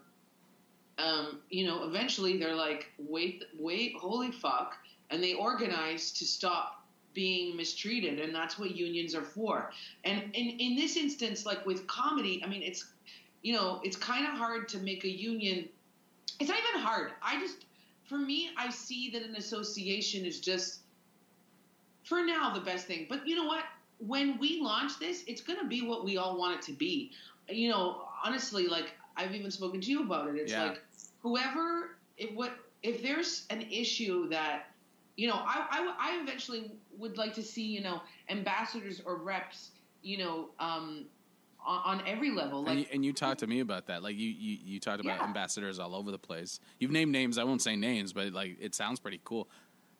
um, you know, eventually they're like, wait, wait, holy fuck, and they organize to stop being mistreated, and that's what unions are for. And in in this instance, like with comedy, I mean, it's you know, it's kind of hard to make a union. It's not even hard. I just, for me, I see that an association is just, for now, the best thing. But you know what? When we launch this, it's going to be what we all want it to be. You know, honestly, like I've even spoken to you about it. It's Yeah. like whoever, if what, if there's an issue that, you know, I, I, I eventually would like to see, you know, ambassadors or reps, you know, um, on, on every level. Like, and, you, and you talked to me about that. Like you, you, you talked about Yeah. ambassadors all over the place. You've named names. I won't say names, but like it sounds pretty cool.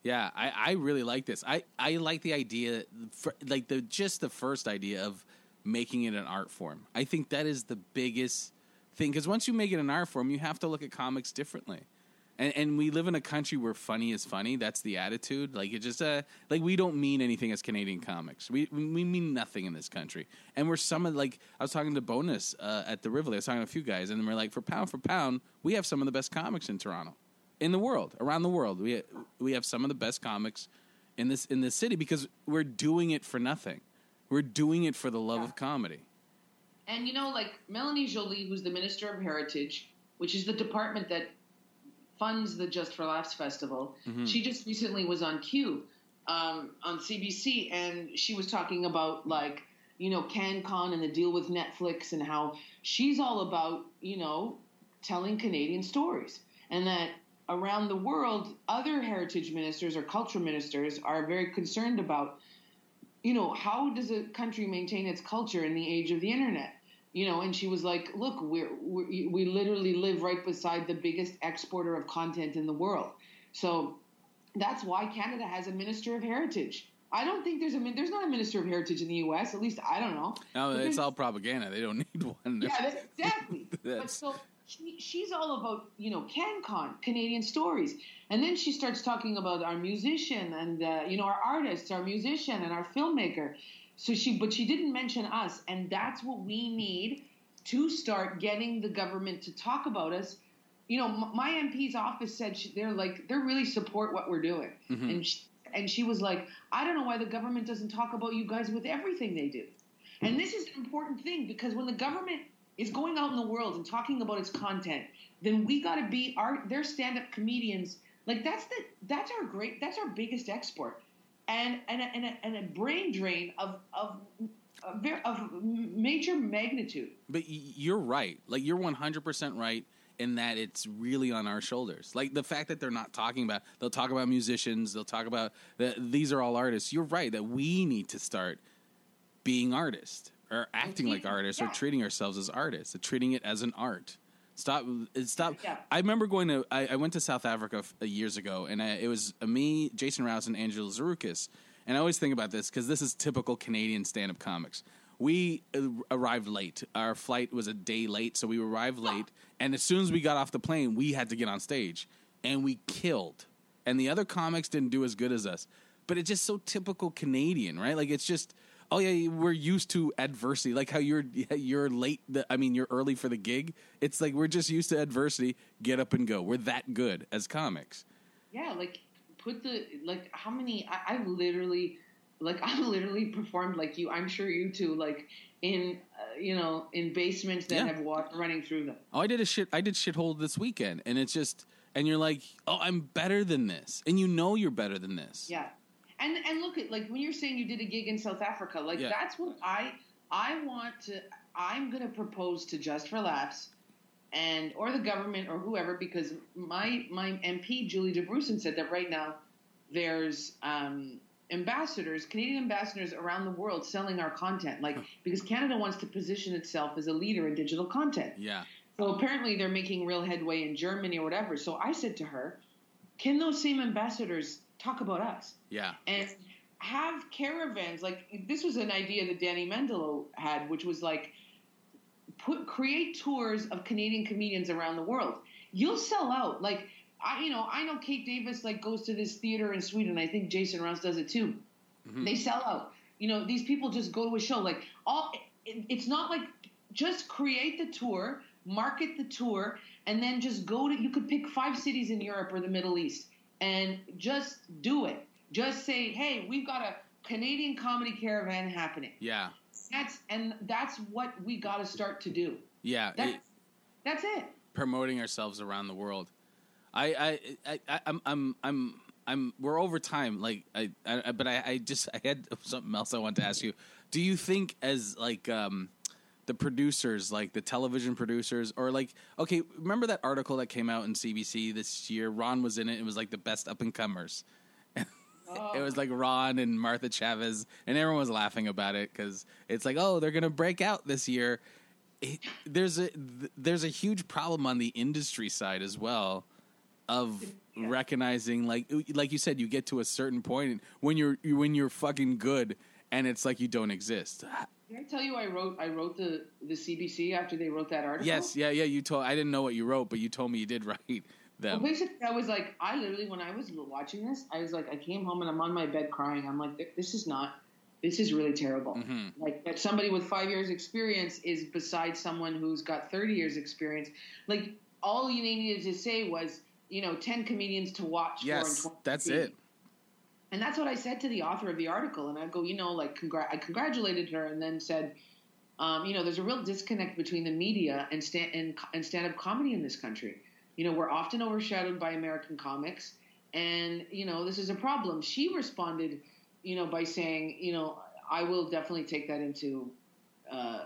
Yeah, I, I really like this. I, I like the idea, for, like the just the first idea of making it an art form. I think that is the biggest thing because once you make it an art form, you have to look at comics differently. And, and we live in a country where funny is funny. That's the attitude. Like it just uh, like we don't mean anything as Canadian comics. We we mean nothing in this country. And we're some of like I was talking to Bonus uh, at the Rivoli. I was talking to a few guys, and we're like, for pound for pound, we have some of the best comics in Toronto, in the world, around the world. We we have some of the best comics in this in this city because we're doing it for nothing. We're doing it for the love Yeah. of comedy. And you know, like Melanie Joly, who's the Minister of Heritage, which is the department that funds the Just for Laughs Festival, Mhm. she just recently was on Q. um, on CBC, and she was talking about like you know CanCon and the deal with Netflix and how she's all about you know telling Canadian stories, and that around the world, other heritage ministers or culture ministers are very concerned about you know how does a country maintain its culture in the age of the internet you know and she was like look we're, we're we literally live right beside the biggest exporter of content in the world so that's why Canada has a minister of heritage. I don't think there's a there's not a minister of heritage in the U.S. At least I don't know. No, it's all propaganda. They don't need one. Yeah, exactly. but so she, she's all about you know CanCon, Canadian stories, and then she starts talking about our musician and uh, you know our artists, our musician and our filmmaker. So she, but she didn't mention us, and that's what we need to start getting the government to talk about us. You know, my MP's office said she, they're like they're really support what we're doing, mm-hmm. and she, and she was like, I don't know why the government doesn't talk about you guys with everything they do, and this is an important thing because when the government is going out in the world and talking about its content, then we got to be our their stand up comedians. Like that's the that's our great that's our biggest export, and and a, and a, and a brain drain of of of major magnitude. But you're right. Like you're 100% right in that it's really on our shoulders. Like the fact that they're not talking about, they'll talk about musicians, they'll talk about these are all artists. You're right that we need to start being artists or acting like artists yeah. or treating ourselves as artists, treating it as an art. Stop! Stop! Yeah. I remember going to. I, I went to South Africa f- uh, years ago, and I, it was me, Jason Rouse, and Angela Zarukis. And I always think about this because this is typical Canadian stand-up comics we uh, arrived late. Our flight was a day late, so we arrived late. And as soon as we got off the plane, we had to get on stage, and we killed. And the other comics didn't do as good as us, but it's just so typical Canadian, right? Like it's just, oh yeah, we're used to adversity. Like how you're you're late. The, I mean, you're early for the gig. It's like we're just used to adversity. Get up and go. We're that good as comics. Yeah, like put the like how many? I, I literally like I've literally performed like you. I'm sure you too. Like in uh, you know in basements that yeah. have water running through them. Oh, I did a shit. I did shithole this weekend, and it's just and you're like, oh, I'm better than this, and you know you're better than this. Yeah, and and look at like when you're saying you did a gig in South Africa, like yeah. that's what I I want to. I'm going to propose to Just for Laughs and or the government or whoever because my my MP Julie Dabrusin said that right now there's um, ambassadors, Canadian ambassadors around the world selling our content. Like because Canada wants to position itself as a leader in digital content. Yeah. So apparently they're making real headway in Germany or whatever. So I said to her, "Can those same ambassadors talk about us?" Yeah. And have caravans like this was an idea that Danny Mendelow had, which was like put create tours of Canadian comedians around the world. You'll sell out. Like I, you know, I know Kate Davis like goes to this theater in Sweden. I think Jason Rouse does it too. Mm-hmm. They sell out. You know, these people just go to a show. Like all, it, it's not like just create the tour, market the tour, and then just go to. You could pick five cities in Europe or the Middle East and just do it. Just say, hey, we've got a Canadian comedy caravan happening. Yeah. That's and that's what we got to start to do. Yeah. That's it, that's it. Promoting ourselves around the world. I, I, I, I'm, I'm, I'm, I'm. We're over time. Like, I, I but I, I just, I had something else I wanted to ask you. Do you think, as like, um, the producers, like the television producers, or like, okay, remember that article that came out in CBC this year? Ron was in it. It was like the best up and comers. Oh. it was like Ron and Martha Chaves, and everyone was laughing about it because it's like, oh, they're gonna break out this year. It, there's a there's a huge problem on the industry side as well of yeah. recognizing like like you said you get to a certain point when you're when you're fucking good and it's like you don't exist did I tell you I wrote I wrote the the CBC after they wrote that article? Yes, yeah, yeah. You told I didn't know what you wrote, but you told me you did write them. Well, basically, I was like, I literally when I was watching this, I was like, I came home and I'm on my bed crying. I'm like, this is not, this is really terrible. Mm-hmm. Like that somebody with five years experience is beside someone who's got 30 years experience. Like all you needed to say was, you know, 10 comedians to watch yes, that's it. And that's what I said to the author of the article. And I go, you know, like, congr- I congratulated her and then said, um, you know, there's a real disconnect between the media and, stand- and, and stand up comedy in this country. You know, we're often overshadowed by American comics. and you know this is a problem. She responded, you know, by saying, you know, I will definitely take that into uh,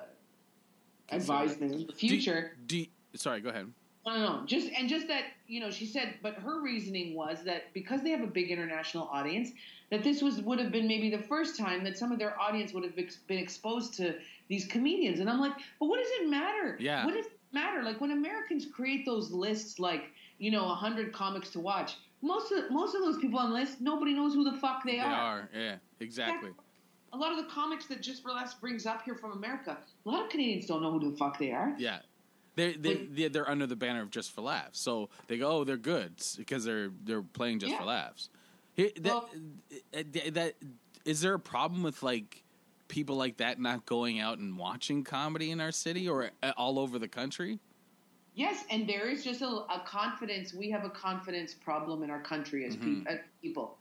advisement in the future. Do, you- sorry, go ahead. No, no, no. Just and just that you know, she said, but her reasoning was that because they have a big international audience, that this was would have been maybe the first time that some of their audience would have ex- been exposed to these comedians. And I'm like, but what does it matter? Yeah. What does it matter? Like when Americans create those lists, like you know, hundred comics to watch. Most of most of those people on the list, nobody knows who the fuck they, They are, yeah, exactly. A lot of the comics that Just for brings up here from America, a lot of Canadians don't know who the fuck they are. Yeah. They they they- they're under the banner of just for laughs, so they go, oh, they're good because they're they're playing just for laughs. Here, that, Well- uh, that is there a problem with like people like that not going out and watching comedy in our city or uh, all over the country? Yes, and there is just a, a confidence. We have a confidence problem in our country as, Mm-hmm. pe- as people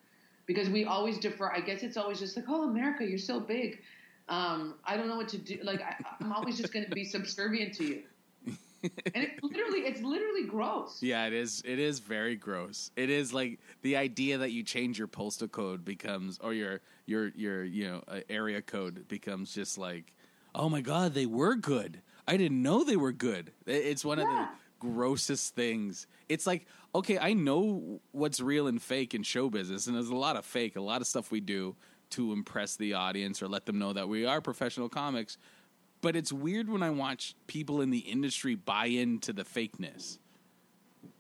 because we always defer. I guess it's always just like, oh, America, you're so big. Um, I don't know what to do. Like, I, I'm always just going to be subservient to you. And it's literally, it's literally gross. Yeah, it is. It is very gross. It is like the idea that you change your postal code becomes, or your your your you know uh, area code becomes just like, oh my god, they were good. I didn't know they were good. It's one Yeah. of the grossest things. It's like, okay, I know what's real and fake in show business, and there's a lot of fake, a lot of stuff we do to impress the audience or let them know that we are professional comics. But it's weird when I watch people in the industry buy into the fakeness.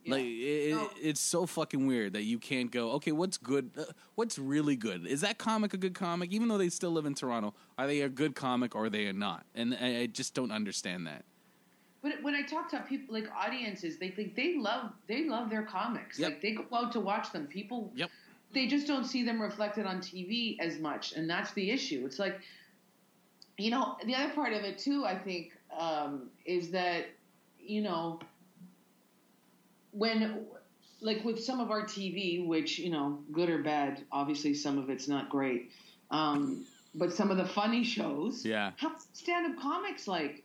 Yeah. Like it, No. it's so fucking weird that you can't go. Okay, what's good? Uh, what's really good? Is that comic a good comic? Even though they still live in Toronto, are they a good comic or are they not? And I, I just don't understand that. But when I talk to people like audiences, they think they love they love their comics. Yep. Like they go out to watch them. People Yep. they just don't see them reflected on TV as much, and that's the issue. It's like, you know, the other part of it too, I think, um, is that you know, when like with some of our TV, which you know, good or bad, obviously some of it's not great, um, but some of the funny shows, Yeah. how stand-up comics like.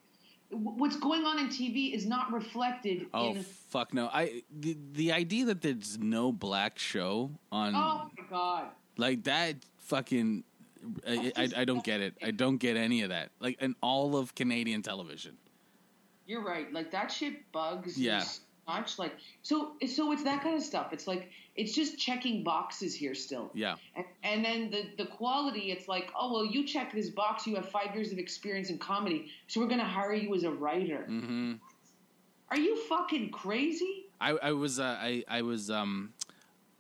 What's going on in TV is not reflected Oh in. fuck no! I the, the idea that there's no black show on Oh my god! like that fucking. I, I, I don't get it. I don't get any of that. Like in all of Canadian television. You're right. Like that shit bugs Yeah. me so much. Like so, so it's that kind of stuff. It's like it's just checking boxes here still. Yeah. And, and then the the quality, it's like, oh well, you check this box. You have five years of experience in comedy, so we're gonna hire you as a writer. hmm Are you fucking crazy? I, I was uh, I I was um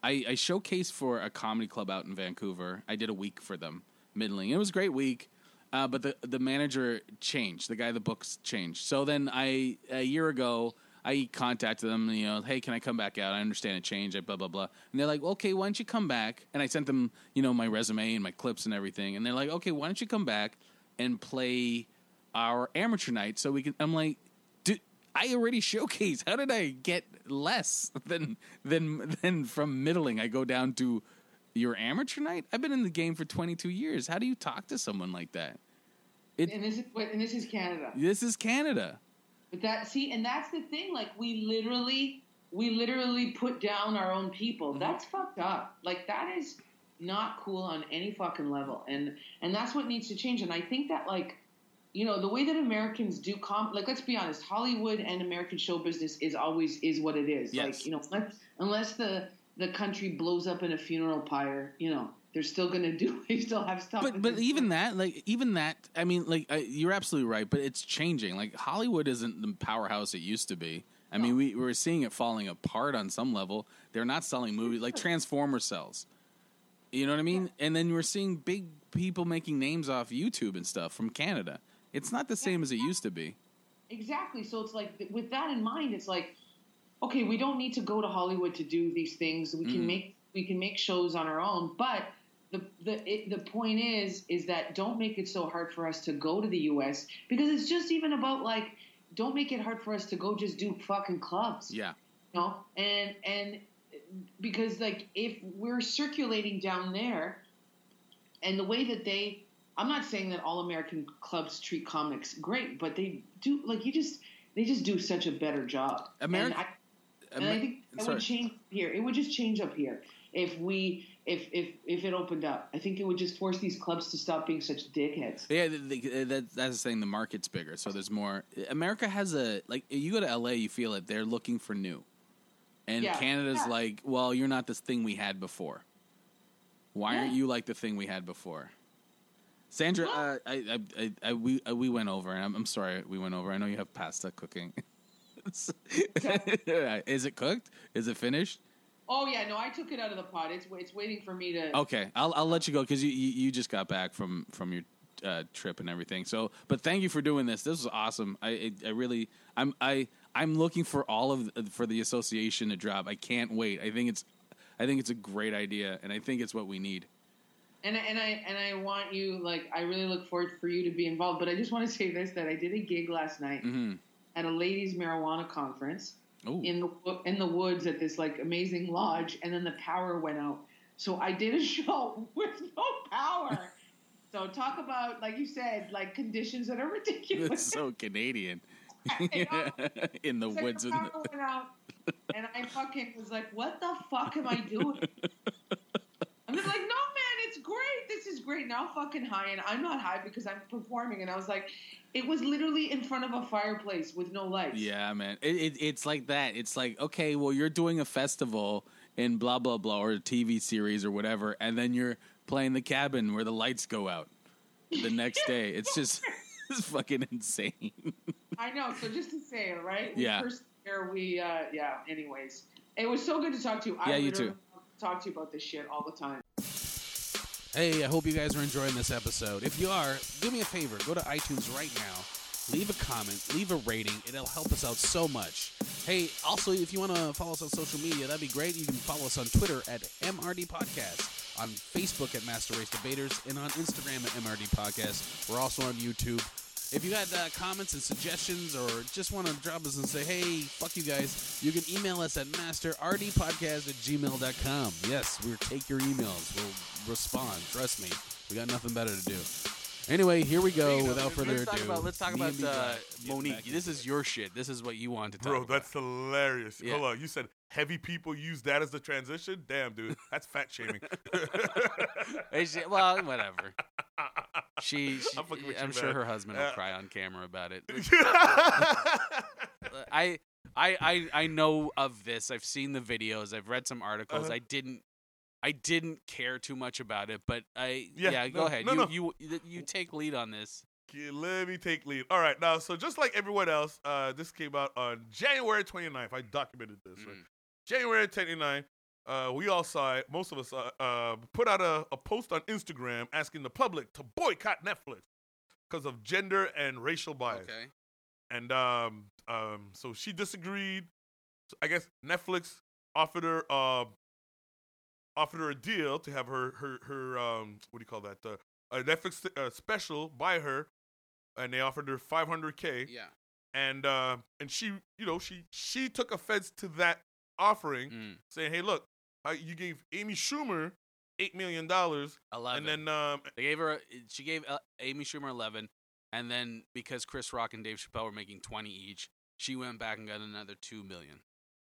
I, I showcased for a comedy club out in Vancouver. I did a week for them, middling. It was a great week, uh, but the the manager changed. The guy the books changed. So then I a year ago I contacted them. You know, hey, can I come back out? I understand a change. I blah blah blah. And they're like, okay, why don't you come back? And I sent them you know my resume and my clips and everything. And they're like, okay, why don't you come back and play our amateur night so we can? I'm like. I already showcased. How did I get less than than than from middling? I go down to your amateur night. I've been in the game for 22 years. How do you talk to someone like that? It- And this is and this is Canada. This is Canada. But that see, and that's the thing. Like we literally, we literally put down our own people. Mm-hmm. That's fucked up. Like that is not cool on any fucking level. And and that's what needs to change. And I think that like, you know, the way that Americans do com, like let's be honest, Hollywood and American show business is always is what it is. Yes. Like you know, unless, unless the the country blows up in a funeral pyre, you know, they're still gonna do. They still have stuff. But but even that, like even that, I mean, like uh, you're absolutely right. But it's changing. Like Hollywood isn't the powerhouse it used to be. I mean, we we're seeing it falling apart on some level. They're not selling movies like Transformer sells. You know what I mean? And then we're seeing big people making names off YouTube and stuff from Canada. It's not the same as it used to be. Exactly. So it's like with that in mind, it's like, okay, we don't need to go to Hollywood to do these things. We can Mhm. make we can make shows on our own. But the the it, the point is is that don't make it so hard for us to go to the U.S. because it's just even about like don't make it hard for us to go just do fucking clubs. Yeah. You know, and and because like if we're circulating down there, and the way that they, I'm not saying that all American clubs treat comics great, but they do. Like you just, they just do such a better job. Ameri- and I, and I Amer- think it sorry. would change here. It would just change up here. if we if if if it opened up. I think it would just force these clubs to stop being such dickheads. Yeah, the, the, that, that's the thing. The market's bigger, so there's more. America has a like. You go to LA, you feel it. They're looking for new, and Yeah. Canada's Yeah. like, well, you're not this thing we had before. Why aren't you like the thing we had before? Sandra, uh, I, I, I, I, we, uh, we went over, and I'm, I'm sorry we went over. I know you have pasta cooking. Is it cooked? Is it finished? Oh yeah, no, I took it out of the pot. It's it's waiting for me to. Okay, I'll I'll let you go because you, you you just got back from from your uh, trip and everything. So, but thank you for doing this. This was awesome. I I, I really I'm I I'm looking for all of for the association to drop. I can't wait. I think it's I think it's a great idea, and I think it's what we need. And I, and I and I want you like I really look forward for you to be involved. But I just want to say this: that I did a gig last night Mm-hmm. At a ladies' marijuana conference Oh, in the in the woods at this like amazing lodge, and then the power went out. So I did a show with no power. so talk about like you said, like conditions that are ridiculous. that's so Canadian. In the like woods. the power the- went out, and I fucking was like, "What the fuck am I doing?" I'm just like, "No, man, it's great. This is great." Now fucking high, and I'm not high because I'm performing. And I was like, it was literally in front of a fireplace with no lights. Yeah, man. It, it, it's like that. It's like, okay, well, you're doing a festival in blah, blah, blah, or a TV series or whatever, and then you're playing the cabin where the lights go out the next day. It's just it's fucking insane. I know. So just to say, right? Yeah. We persevere, we, uh, yeah. Anyways, it was so good to talk to you. I Yeah, you too. Talk to you about this shit all the time. Hey, I hope you guys are enjoying this episode. If you are, do me a favor. Go to iTunes right now. Leave a comment, leave a rating. It'll help us out so much. Hey, also, if you want to follow us on social media, that'd be great. You can follow us on Twitter at MRD Podcast, on Facebook at Master Race Debaters, and on Instagram at MRD Podcast. We're also on YouTube. If you got uh, comments and suggestions or just want to drop us and say, hey, fuck you guys, you can email us at masterrdpodcast at gmail.com. Yes, we'll take your emails. We'll respond. Trust me. We got nothing better to do. Anyway, here we go. Without further let's talk ado, about let's talk about uh, Monique. This is your shit. This is what you want to talk about. Bro, about. that's hilarious. Yeah. Hold on, you said heavy people use that as the transition? Damn, dude, that's fat shaming. Well, whatever. She, she I'm I'm sure man. her husband will Uh, cry on camera about it. I, I, I, I know of this. I've seen the videos. I've read some articles. Uh-huh. I didn't, I didn't care too much about it. But I, yeah, Yeah, go ahead. no, you, no. you, you, you take lead on this. Let me take lead. All right, now, so just like everyone else, uh, this came out on January 29th. I documented this. right? January 29th, uh, we all saw it. Most of us uh, uh, put out a, a post on Instagram asking the public to boycott Netflix because of gender and racial bias. Okay. And um, um, so she disagreed. So I guess Netflix offered her uh, offered her a deal to have her her her um, what do you call that? Uh, a Netflix uh, special by her, and they offered her 500k. Yeah. And uh, and she you know she she took offense to that offering, Mm. saying, "Hey, look, you gave Amy Schumer eight million dollars, Eleven. and then um, They gave her. She gave uh, Amy Schumer eleven, and then because Chris Rock and Dave Chappelle were making twenty each, she went back and got another two million.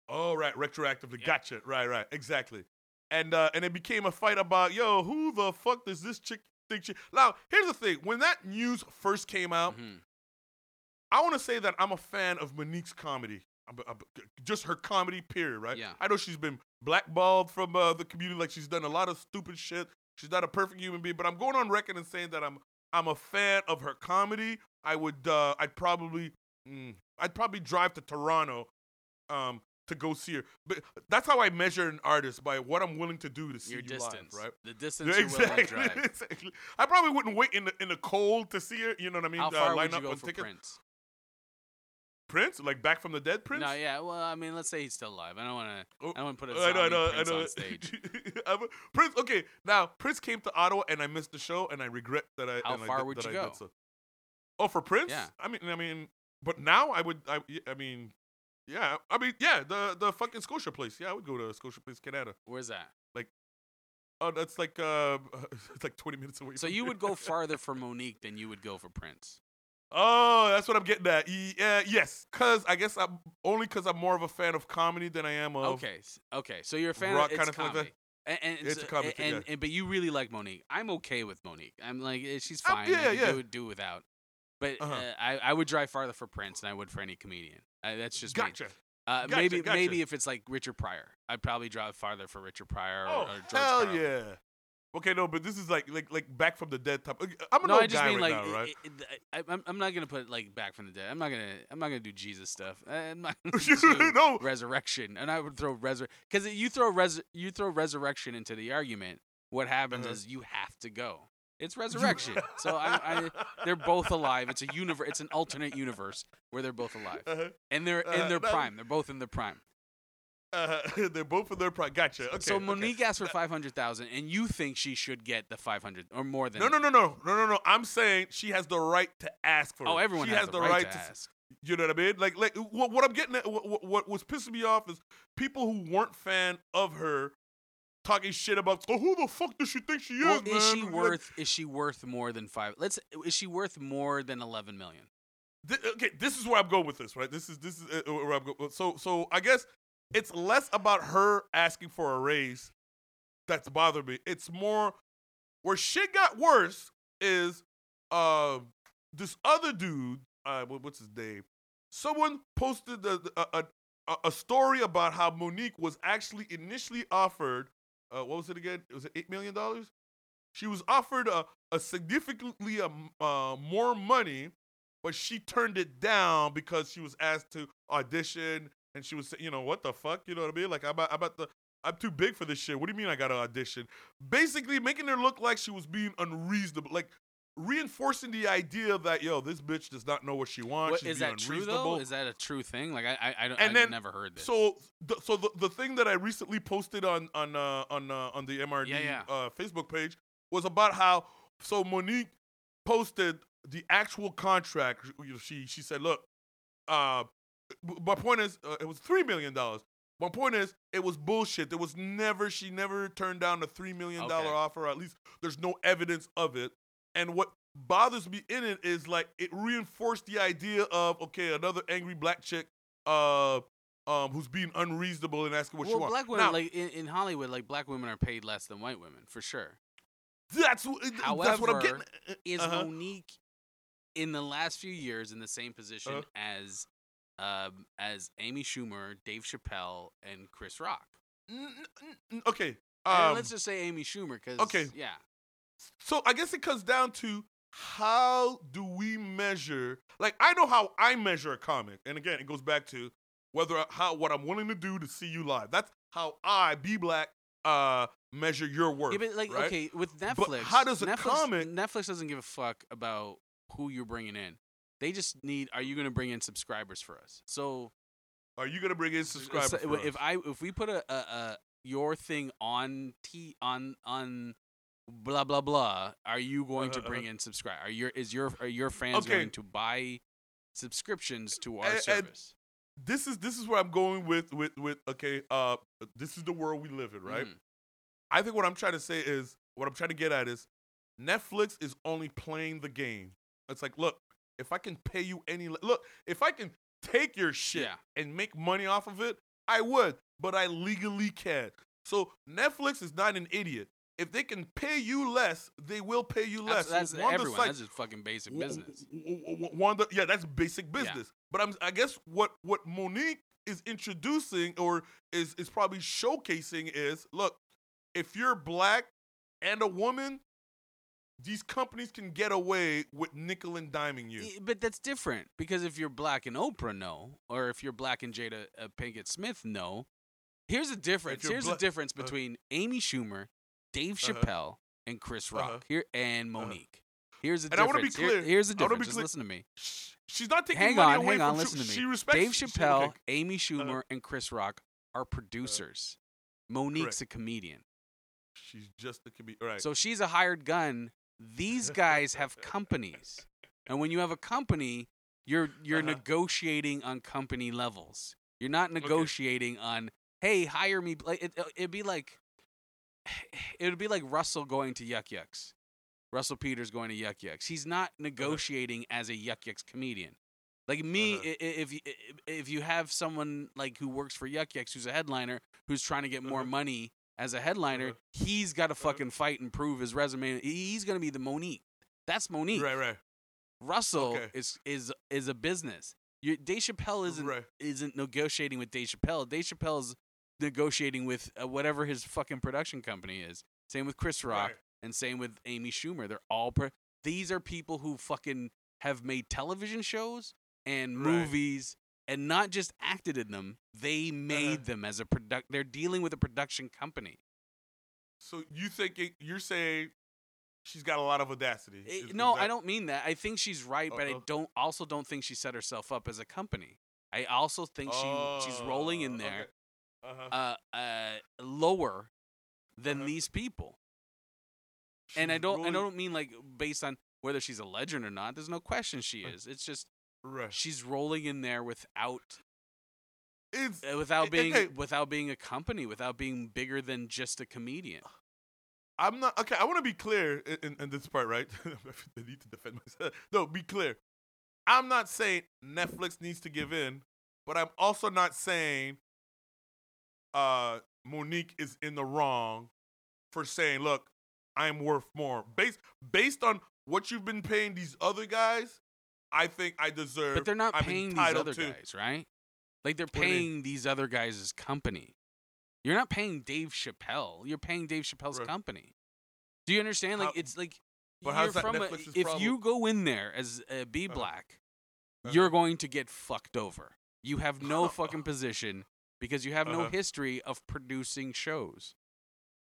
Oh, right, retroactively. Yeah. Gotcha. Right, right, exactly. And uh, and it became a fight about, yo, who the fuck does this chick think she? Now, here's the thing: when that news first came out, Mhm. I want to say that I'm a fan of Monique's comedy. Just her comedy, period. Right? Yeah. I know she's been blackballed from uh, the community, like she's done a lot of stupid shit. She's not a perfect human being, but I'm going on record and saying that I'm I'm a fan of her comedy. I would uh, I'd probably mm, I'd probably drive to Toronto um, to go see her. But that's how I measure an artist by what I'm willing to do to see Your you distance, live, right? The distance Yeah, you're willing to exactly, drive. exactly. I probably wouldn't wait in the in the cold to see her. You know what I mean? How Uh, far line would you up go with for tickets. Prince? Prince, like back from the dead, Prince. No, yeah. Well, I mean, let's say he's still alive. I don't want to. Oh, I don't want to put a I zombie know, I know, I Prince know. on stage. I'm- Prince. Okay, now Prince came to Ottawa, and I missed the show, and I regret that I. How and I far did- would that you I go? so. Oh, for Prince? Yeah. I mean, I mean, but now I would. I, I mean, yeah. I mean, yeah. The the fucking Scotia place. Yeah, I would go to Scotia place, Canada. Where's that? Like Oh, that's like uh, it's like 20 minutes away. So from you here. would go farther for Monique than you would go for Prince. Oh, that's what I'm getting at. Yeah, yes, cause I guess I'm only cause I'm more of a fan of comedy than I am of. Okay. Okay. So you're a fan rock of it's kinda thing like comedy. And, and It's a comic, and, yeah. and- but you really like Monique. I'm okay with Monique. I'm like eh, she's fine. yeah, I could yeah. Do, do without. But Uh-huh. uh, I I would drive farther for Prince than I would for any comedian. Uh, that's just me. Gotcha. Uh, Gotcha, maybe gotcha. maybe if it's like Richard Pryor, I'd probably drive farther for Richard Pryor or, Oh or George hell Carlin. yeah. Okay, no, but this is like like like back from the dead type. I'm an No, old I just guy mean right like now, right? it- it- I, I'm I'm not gonna put like back from the dead. I'm not gonna I'm not gonna do Jesus stuff. I'm not gonna No. resurrection, and I would throw resur because you throw res you throw resurrection into the argument. What happens Uh-huh. is you have to go. It's resurrection. so I, I they're both alive. It's a universe. It's an alternate universe where they're both alive, Uh-huh. and they're Uh, in their prime. They're both in their prime. Uh, they're both in their prime. Gotcha. Okay. so okay. Monique asked for five hundred thousand, and you think she should get the five hundred or more than? No, no, no, no, no, no, no. I'm saying she has the right to ask for it. Oh, everyone she has, the right, to s- ask. You know what I mean? Like, like what, what I'm getting at, what, what, what was pissing me off is people who weren't fan of her talking shit about. Oh, who the fuck does she think she is, Well, man? is she Like, worth? Is she worth more than five? Let's. Is she worth more than eleven million? Th- okay, this is where I'm going with this, right? This is this is uh, where I'm going. So so I guess it's less about her asking for a raise that's bothered me. It's more where shit got worse is uh this other dude. Uh, what's his name? Someone posted a, a, a, a story about how Monique was actually initially offered. Uh, what was it again? Was it eight million dollars? She was offered a, a significantly um, uh, more money but she turned it down because she was asked to audition and she was saying, you know, what the fuck? You know what I mean? Like, I'm about, I'm about the, I'm too big for this shit. What do you mean I got to audition? Basically, making her look like she was being unreasonable, like reinforcing the idea that, yo, this bitch does not know what she wants. What, is that true though? Is that a true thing? Like I, I, I don't. And I've then- never heard this. So, the, so the, the thing that I recently posted on on uh, on uh, on the MRD Yeah, yeah. Uh, Facebook page was about how so Monique posted the actual contract. You know, She she said, "Look, uh, my point is, uh, it was three million dollars. My point is, it was bullshit. There was never she never turned down a three million dollar Okay. offer. Or at least there's no evidence of it. And what bothers me in it is like it reinforced the idea of okay, another angry black chick, uh, um, who's being unreasonable and asking what she well, wants. black women, Now, like in, in Hollywood, like black women are paid less than white women for sure. that's wh- that's what I'm getting. However, Is Uh-huh. Monique in the last few years in the same position Uh-huh. as um, as Amy Schumer, Dave Chappelle, and Chris Rock? N- n- n- okay. Um, let's just say Amy Schumer, because okay. yeah, So I guess it comes down to how do we measure? Like I know how I measure a comic, and again, it goes back to whether how what I'm willing to do to see you live. That's how I, B Black, uh, measure your work. yeah, but like right? okay, with Netflix, but how does a Netflix, comic- Netflix doesn't give a fuck about who you're bringing in. They just need, are you going to bring in subscribers for us? So Are you gonna bring in subscribers? So, for if us? I if we put a, a, a your thing on t on on blah blah blah, are you going to Uh-huh, bring in subscribe? Are your is your are your fans Okay. going to buy subscriptions to our And- and service? this is this is where I'm going with with with okay. Uh, this is the world we live in, right? Mhm. I think what I'm trying to say is what I'm trying to get at is Netflix is only playing the game. It's like, look, if I can pay you any look, if I can take your shit Yeah. and make money off of it, I would, but I legally can't. So Netflix is not an idiot. If they can pay you less, they will pay you less. That's, that's one everyone. sites- That's just fucking basic w- business. w- One, the- yeah, that's basic business. But I'm, I guess what what Monique is introducing or is is probably showcasing is, look, if you're black and a woman, these companies can get away with nickel and diming you. But that's different because if you're black and Oprah, no, or if you're black and Jada uh, Pinkett Smith, no. Here's the difference. Here's bla- the difference uh-huh. between Amy Schumer, Dave Uh-huh. Chappelle, and Chris Rock. Uh-huh. Here and Uh-huh. Monique. Here's the And I wanna difference. be Here- clear. here's the I be difference. Just listen to me. She's not taking Hang money on, away hang on. from. Listen to me. She respects Dave Chappelle, okay. Uh-huh. Amy Schumer, and Chris Rock are producers. Monique's Correct. a comedian. She's just the comedian. Right. So she's a hired gun. These guys have companies. And when you have a company, you're you're Uh-huh. negotiating on company levels. You're not negotiating on, hey, hire me. Like it, it'd be like, it would be like Russell going to Yuk Yuk's. Russell Peters going to Yuk Yuk's. He's not negotiating as a Yuk Yuk's comedian. Like me, Uh-huh. if you, if you have someone like who works for Yuk Yuk's who's a headliner who's trying to get more Uh-huh. money as a headliner, Uh-huh. he's got to fucking fight and prove his resume. He's gonna be the Monique. That's Monique. Right, right, Russell Okay. is is is a business. You, Dave Chappelle isn't right. isn't negotiating with Dave Chappelle. Dave Chappelle's negotiating with uh, whatever his fucking production company is. Same with Chris Rock Right. and same with Amy Schumer. They're all pro- these are people who fucking have made television shows and movies and not just acted in them. They made them as a product. They're dealing with a production company. So you think it, you're saying she's got a lot of audacity? Eh, no, that- I don't mean that. I think she's right, but I don't also don't think she set herself up as a company. I also think she she's rolling in Oh, there okay. Uh-huh. uh, uh, lower than Uh-huh. these people. and I don't I don't mean like based on whether she's a legend or not. There's no question she Uh. is. It's just Right. she's rolling in there without It's uh, without being okay. without being a company, without being bigger than just a comedian. I'm not okay. I want to be clear in, in, in this part, right? I need to defend myself. No, be clear. I'm not saying Netflix needs to give in, but I'm also not saying uh, Monique is in the wrong for saying, "Look, I'm worth more." Based based on what you've been paying these other guys, I think I deserve. But they're not I'm paying these other to- guys, right? Like they're do you mean? paying these other guys' company. You're not paying Dave Chappelle. You're paying Dave Chappelle's Right. company. Do you understand? Like How- it's like but you're how's that from a, if problem? you go in there as a B Uh-huh. black, Uh-huh. you're going to get fucked over. You have no fucking position because you have no Uh-huh. history of producing shows.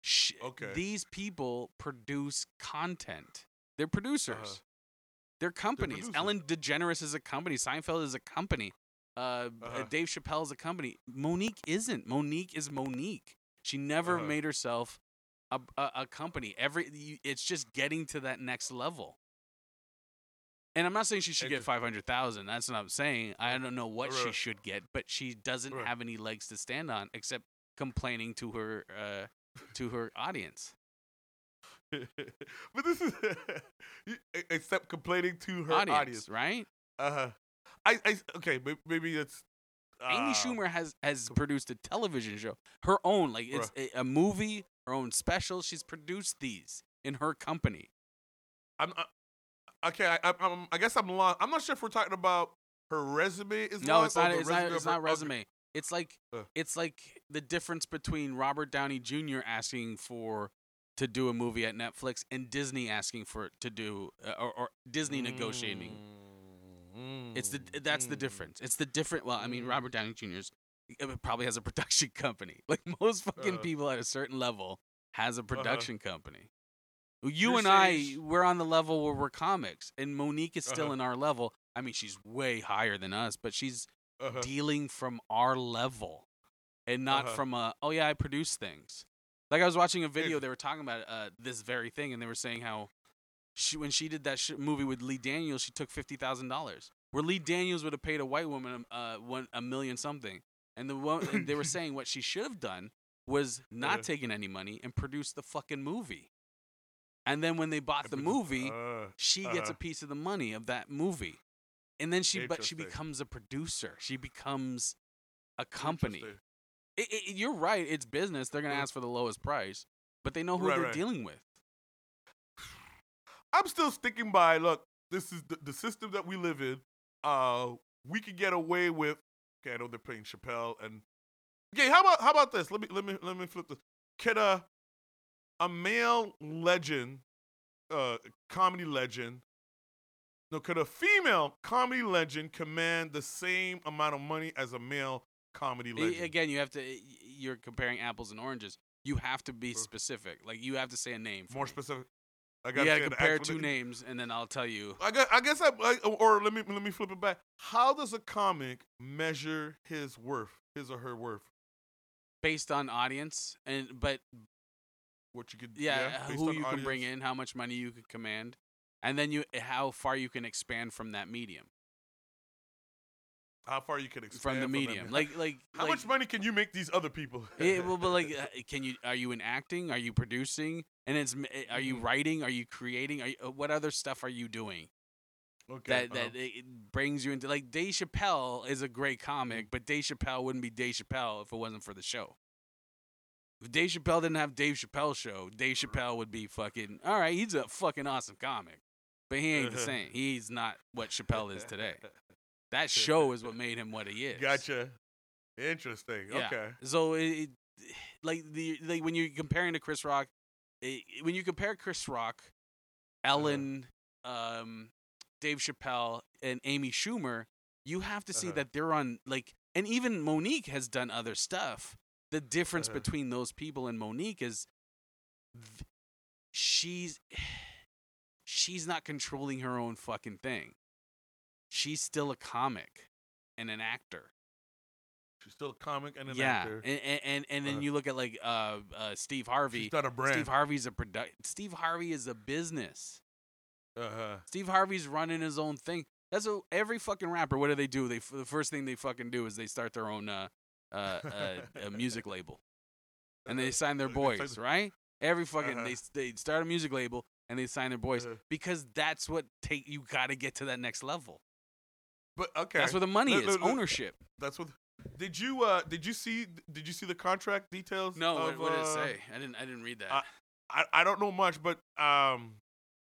Sh- Okay. These people produce content. They're producers. Uh-huh. They're companies. producers. Ellen DeGeneres is a company. Seinfeld is a company. Uh, uh, Uh-huh. Dave Chappelle is a company. Monique isn't. Monique is Monique. She never Uh-huh. made herself a, a, a company. Every it's just getting to that next level. And I'm not saying she should get five hundred thousand. That's what I'm saying. I don't know what she should get, but she doesn't Right. have any legs to stand on except complaining to her uh, to her audience. but this is except complaining to her audience, audience. right? Uh huh. I, I okay, may- maybe it's Amy uh, Schumer has has produced a television show, her own, like it's a, a movie, her own special. She's produced these in her company. I'm uh, okay. I, I, I'm, I guess I'm lost. I'm not sure if we're talking about her resume. Is No, it's not. It's not. resume It's her- not resume. It's like Uh. it's like the difference between Robert Downey Jr. asking for to do a movie at Netflix and Disney asking for to do uh, or, or Disney negotiating. Mm, It's the that's the mm. difference. It's the different. Well, I mean, Mm. Robert Downey Jr.'s uh, probably has a production company. Like most fucking Uh-huh. people at a certain level has a production company. You You're and I, we're on the level where we're comics, and Monique is still Uh-huh. in our level. I mean, she's way higher than us, but she's Uh-huh. dealing from our level and not Uh-huh. from a oh yeah I produce things. Like I was watching a video, they were talking about uh, this very thing, and they were saying how she when she did that sh- movie with Lee Daniels, she took fifty thousand dollars. Where Lee Daniels would have paid a white woman uh one a million something, and the one and they were saying what she should have done was not Uh. taking any money and produce the fucking movie. And then when they bought the movie, uh, she gets a uh-huh. piece of the money of that movie and then she but she becomes a producer she becomes a company. It, it, you're right it's business they're going to Mhm. ask for the lowest price but they know who Right, they're right. dealing with I'm still sticking by. Look, this is the, the system that we live in. Uh, we could get away with. Okay, I know they're playing Chappelle and. Okay, how about how about this? Let me let me let me flip this. Can a a male legend, uh, comedy legend, no, could a female comedy legend command the same amount of money as a male comedy legend? again you have to you're comparing apples and oranges you have to be specific like you have to say a name for More me. specific. I gotta gotta compare two names and then i'll tell you I guess, I guess I, or let me let me flip it back. How does a comic measure his worth, his or her worth? based on audience and but What you could yeah, based who you can bring in how much money you could command and then you how far you can expand from that medium How far you can expand from the medium medium. like like how like, much money can you make these other people? Yeah, well, but like, uh, can you? Are you in acting? Are you producing? And it's uh, are you Mhm. writing? Are you creating? Are you, uh, what other stuff are you doing okay, that that uh-huh. it it brings you into? Like Dave Chappelle is a great comic, but Dave Chappelle wouldn't be Dave Chappelle if it wasn't for the show. If Dave Chappelle didn't have Dave Chappelle show, Dave Chappelle would be fucking all right. He's a fucking awesome comic, but he ain't the same. He's not what Chappelle is today. That show is what made him what he is. Gotcha. Interesting. Yeah. Okay. So it, it like the like when you're comparing to Chris Rock, it, when you compare Chris Rock, Ellen, um, Dave Chappelle, and Amy Schumer, you have to see Uh-huh. that they're on like, and even Monique has done other stuff. The difference Uh-huh. between those people and Monique is, she's she's not controlling her own fucking thing. She's still a comic and an actor She's still a comic and an yeah, actor. and and and, and then Uh-huh. you look at like uh, uh Steve Harvey. She's not a brand. Steve Harvey's a product. Steve Harvey is a business. uh-huh. Steve Harvey's running his own thing. That's what every fucking rapper. What do they do? They the first thing they fucking do is they start their own uh, uh, uh, music label, and they sign their boys. Right? Every fucking Uh-huh. they they start a music label and they sign their boys Uh-huh. because that's what take you got to get to that next level. But okay. That's where the money Look, is. look, look. Ownership. That's what. Did you uh did you see did you see the contract details? No, what, of, what did it uh, say? I didn't. I didn't read that. I- I, I don't know much, but um,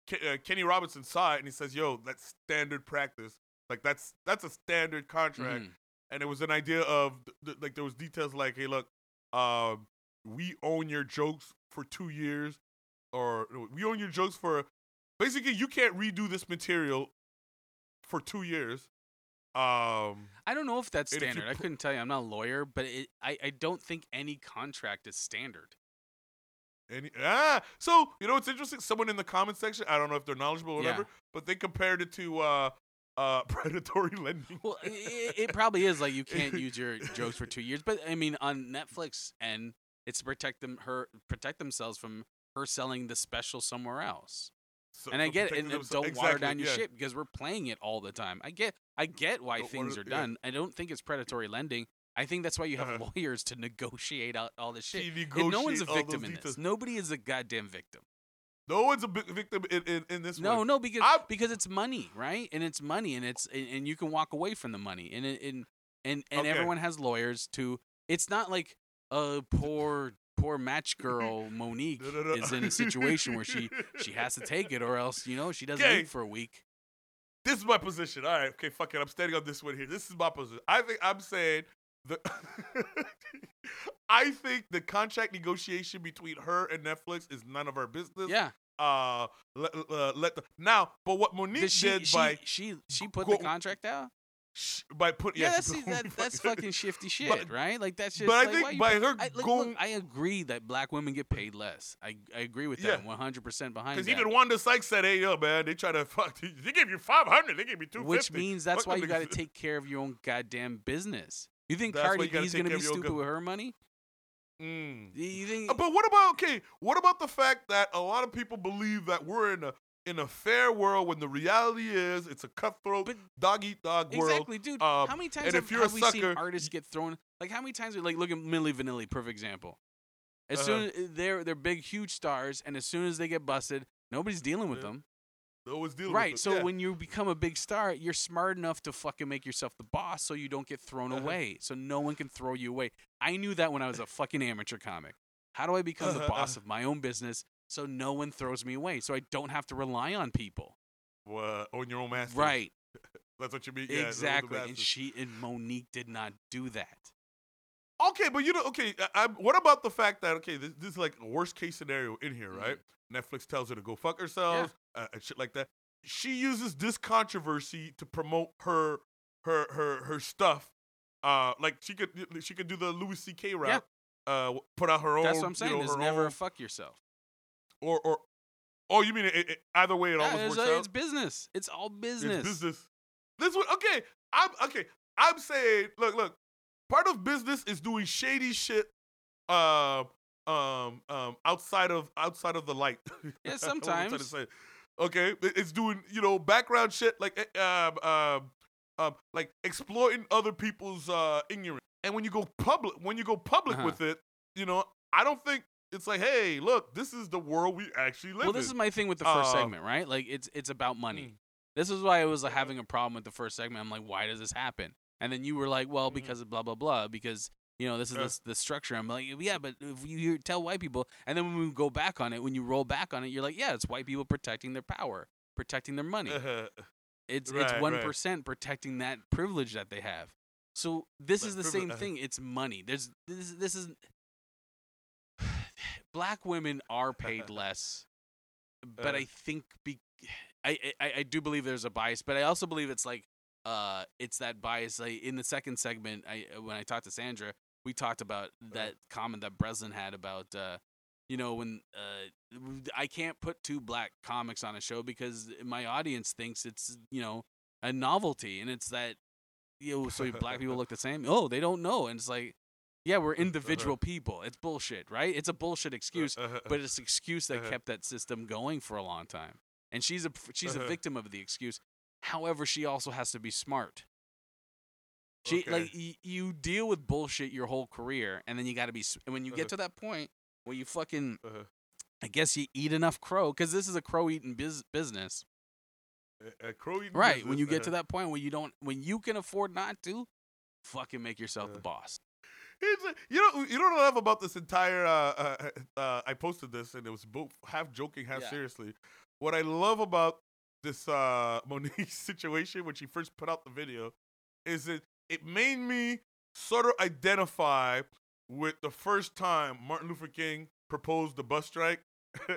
Ke- uh, Kenny Robinson saw it and he says, "Yo, that's standard practice. Like that's that's a standard contract." Mhm. And it was an idea of th- like there was details like, "Hey, look, um, we own your jokes for two years, or we own your jokes for basically you can't redo this material for two years." Um, I don't know if that's And if standard. I couldn't tell you. I'm not a lawyer, but it, I, I don't think any contract is standard. Any, ah, so you know what's interesting? Someone in the comment section, I don't know if they're knowledgeable or Yeah. whatever, but they compared it to uh, uh, predatory lending. Well, it, it probably is like you can't use your jokes for two years, but I mean on Netflix and it's to protect them her protect themselves from her selling the special somewhere else. So- And I get it, and, don't water exactly, down your yeah. shit because we're playing it all the time. I get I get why Don't things water- are yeah. done. I don't think it's predatory lending. I think that's why you have Uh-huh. lawyers to negotiate out all this shit. And no one's a victim in this. details. Nobody is a goddamn victim. No one's a big victim in, in, in this No, one. no, because I- because it's money, right? And it's money, and it's and, and you can walk away from the money, and and and and Okay. everyone has lawyers to. It's not like a poor poor match girl Monique is in a situation where she she has to take it, or else you know she doesn't Okay. eat for a week. This is my position. All right, okay, fuck it. I'm standing on this one here. This is my position. I think I'm saying the. I think the contract negotiation between her and Netflix is none of our business. Yeah, Uh, let, uh, let the now, but what Monique Did she did she, by she she put go- the contract out. Sh- by putting Yeah, yeah, that's that, that's fucking shifty shit, But- right? Like that's just. but I like, think why by pay- her I, like, look, going- I agree that black women get paid less. I I agree with that. One hundred percent behind Because even Wanda Sykes said, "Hey, yo, man, they try to fuck. They give you five hundred. They give you two Which means that's Fuck why you got to take care of your own goddamn business. You think That's Cardi B's gonna be of your own stupid with her money? Mm. You- You think? Uh, But what about okay? What about the fact that a lot of people believe that we're in a in a fair world when the reality is it's a cutthroat But- dog eat dog world. Exactly, dude. Um, how many times and have, if you're have a we seen artists get thrown? Like how many times? Like look at Milli Vanilli, perfect example. As soon Uh-huh. as they're they're big, huge stars, and as soon as they get busted, nobody's dealing with Yeah. them. They always deal with Right. So Yeah. when you become a big star, you're smart enough to fucking make yourself the boss so you don't get thrown Uh-huh. away. So no one can throw you away. I knew that when I was a fucking amateur comic. How do I become the Uh-huh, boss uh-huh. of my own business so no one throws me away? So I don't have to rely on people. uh, own your own master. Right. That's what you mean. Yeah, exactly. And she and Monique did not do that. Okay, but you know, okay. I, I, what about the fact that okay, this, this is like a worst case scenario in here, right? Mm-hmm. Netflix tells her to go fuck herself uh, and shit like that. She uses this controversy to promote her her her her stuff. Uh, like she could she could do the Louis C.K. route. Uh, put out her own. That's what I'm saying. You know, There's never own- a fuck yourself. Or or. Oh, you mean it, it, either way it Yeah, always works uh, out? it's business. It's all business. It's business. This one, okay. I'm okay. I'm saying, look, look. Part of business is doing shady shit, um, um, um, outside of outside of the light. Yeah, That's I'm to sometimes. say. Okay, it's doing you know background shit like eh, um, um, um, like exploiting other people's uh ignorance. And when you go public, when you go public Uh-huh. with it, you know, I don't think it's like, hey, look, this is the world we actually live in. Well, this in. is my thing with the first Uh, segment, right? Like it's it's about money. Mm. This is why I was like, having a problem with the first segment. I'm like, why does this happen? And then you were like, well, Mhm. because of blah blah blah. Because You know, this is Uh. the, the structure. I'm like, yeah, but if you hear, tell white people, and then when we go back on it, when you roll back on it, you're like, yeah, it's white people protecting their power, protecting their money. It's it's one right. protecting that privilege that they have. So this is the same uh-huh. thing. It's money. There's this this is black women are paid less, but Uh. I think be I, I I do believe there's a bias, but I also believe it's like uh it's that bias. Like in the second segment, I when I talked to Sandra, we talked about that comment that Breslin had about uh you know when uh I can't put two black comics on a show because my audience thinks it's you know a novelty and it's that you know so black people look the same oh they don't know and it's like yeah we're individual people it's bullshit right it's a bullshit excuse Uh-huh. but it's an excuse that Uh-huh. kept that system going for a long time and she's a she's a Uh-huh. victim of the excuse however she also has to be smart she Okay. like y- you deal with bullshit your whole career and then you got to be when you Uh-huh. get to that point where you fucking Uh-huh. I guess you eat enough crow because this is a crow eating biz- business, A- a crow eating right? When you get to uh-huh. that point where you don't, when you can afford not to, fucking make yourself the boss. A, you know you know what I love about this entire uh, uh, uh, I posted this and it was both half joking half Yeah. seriously. What I love about this uh, Monique situation when she first put out the video is that it made me sort of identify with the first time Martin Luther King proposed the bus strike.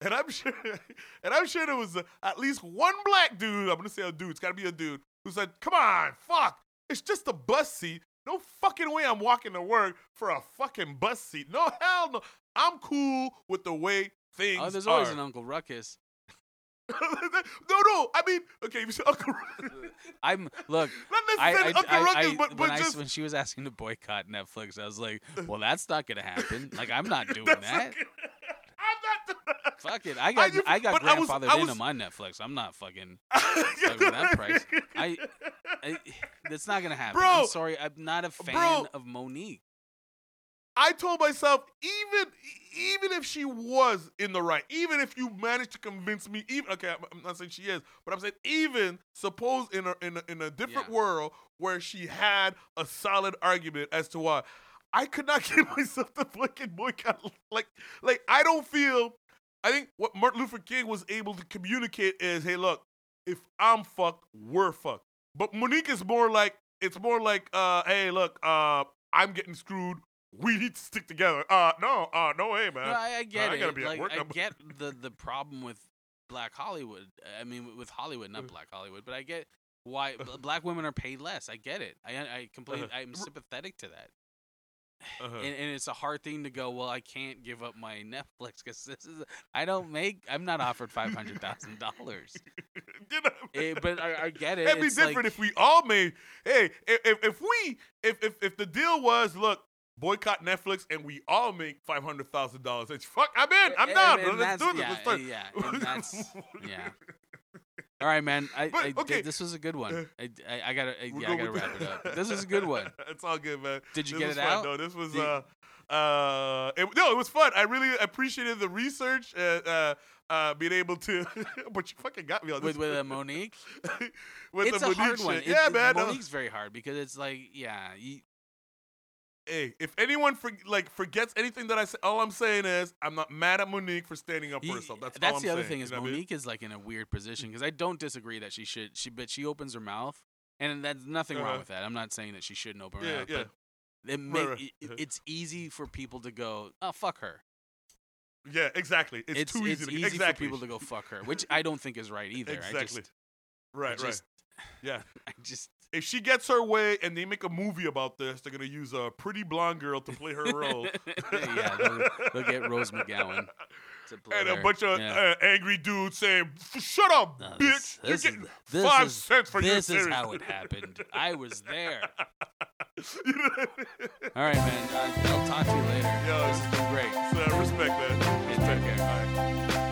and I'm sure, and I'm sure there was uh at least one black dude. I'm gonna say a dude. It's gotta be a dude who said, "Come on, fuck! It's just a bus seat. No fucking way I'm walking to work for a fucking bus seat. No hell no. I'm cool with the way oh, things Oh, there's always are. an Uncle Ruckus. no, no. I mean, okay, you said Uncle. I'm look. Not I, necessarily I, Uncle I, Ruckus, I- but, when, but I, just when she was asking to boycott Netflix, I was like, well, that's not gonna happen. Like, I'm not doing that. not- I'm not. Fuck it. I got you- I, got but I was- grandfathered I into my Netflix. I'm not fucking. with that price. I- I, that's not gonna happen. I'm Bro, sorry. I'm not a fan bro. of Monique. I told myself, even even if she was in the right, even if you managed to convince me, even okay, I'm- I'm not saying she is, but I'm saying even suppose in a in a, in a different Yeah. world where she had a solid argument as to why, I could not get myself to fucking boycott. Like like I don't feel. I think what Martin Luther King was able to communicate is, hey, look, if I'm fucked, we're fucked. But Monique is more like it's more like, uh, hey, look, uh, I'm getting screwed. We need to stick together. Uh, no, uh, no way, man. No, I, I get I it. gotta be at like, work. I get the the problem with Black Hollywood. I mean, with Hollywood, Mm. not Black Hollywood. But I get why black women are paid less. I get it. I I completely. Uh-huh. I'm sympathetic to that. Uh-huh. And, and it's a hard thing to go. Well, I can't give up my Netflix because this is. I don't make. I'm not offered five hundred thousand dollars. Eh, but I, I get it. It'd be It's different like, if we all made. Hey, if, if we if if if the deal was look boycott Netflix and we all make five hundred thousand dollars, it's fuck. I'm in. I'm and- down. and Let's do this. Yeah, Let's yeah, and that's yeah. All right, man. I, But, I, okay. this was a good one. Uh, I, I, I gotta, yeah, I gotta wrap it up. This is a good one. it's all good, man. Did you This get it fun. out? No, this was Did- uh uh it, no, it was fun. I really appreciated the research uh uh, uh being able to but you fucking got me on this with with uh, Monique. with it's a Monique hard one. shit. Yeah, it- man. uh, Monique's very hard because it's like, yeah, you, hey, if anyone for, like forgets anything that I say, all I'm saying is I'm not mad at Monique for standing up for you- herself. That's, all I'm the other saying, thing you is know what I mean? Monique is like in a weird position because I don't disagree that she should. She but she opens her mouth, and that's nothing wrong Uh-huh. with that. I'm not saying that she shouldn't open her Yeah, mouth, yeah. but it Right, right. it- Uh-huh. it's easy for people to go, oh fuck her. Yeah, exactly. It's, It's too it's easy. easy, exactly. for people to go fuck her, which I don't think is right either. I Exactly. just, right, just, right. Yeah. I just If she gets her way and they make a movie about this, they're gonna use a pretty blonde girl to play her role. yeah, they'll, they'll get Rose McGowan to play and a bunch of Yeah. uh, angry dudes saying, "Shut up, No, bitch! this- You're this is- getting this five is- cents for your This is how it happened. I was there. You know I mean? All right, man. Uh, I'll talk to you later. Yo, this has been great. So, respect, man. Hey, take care. All right.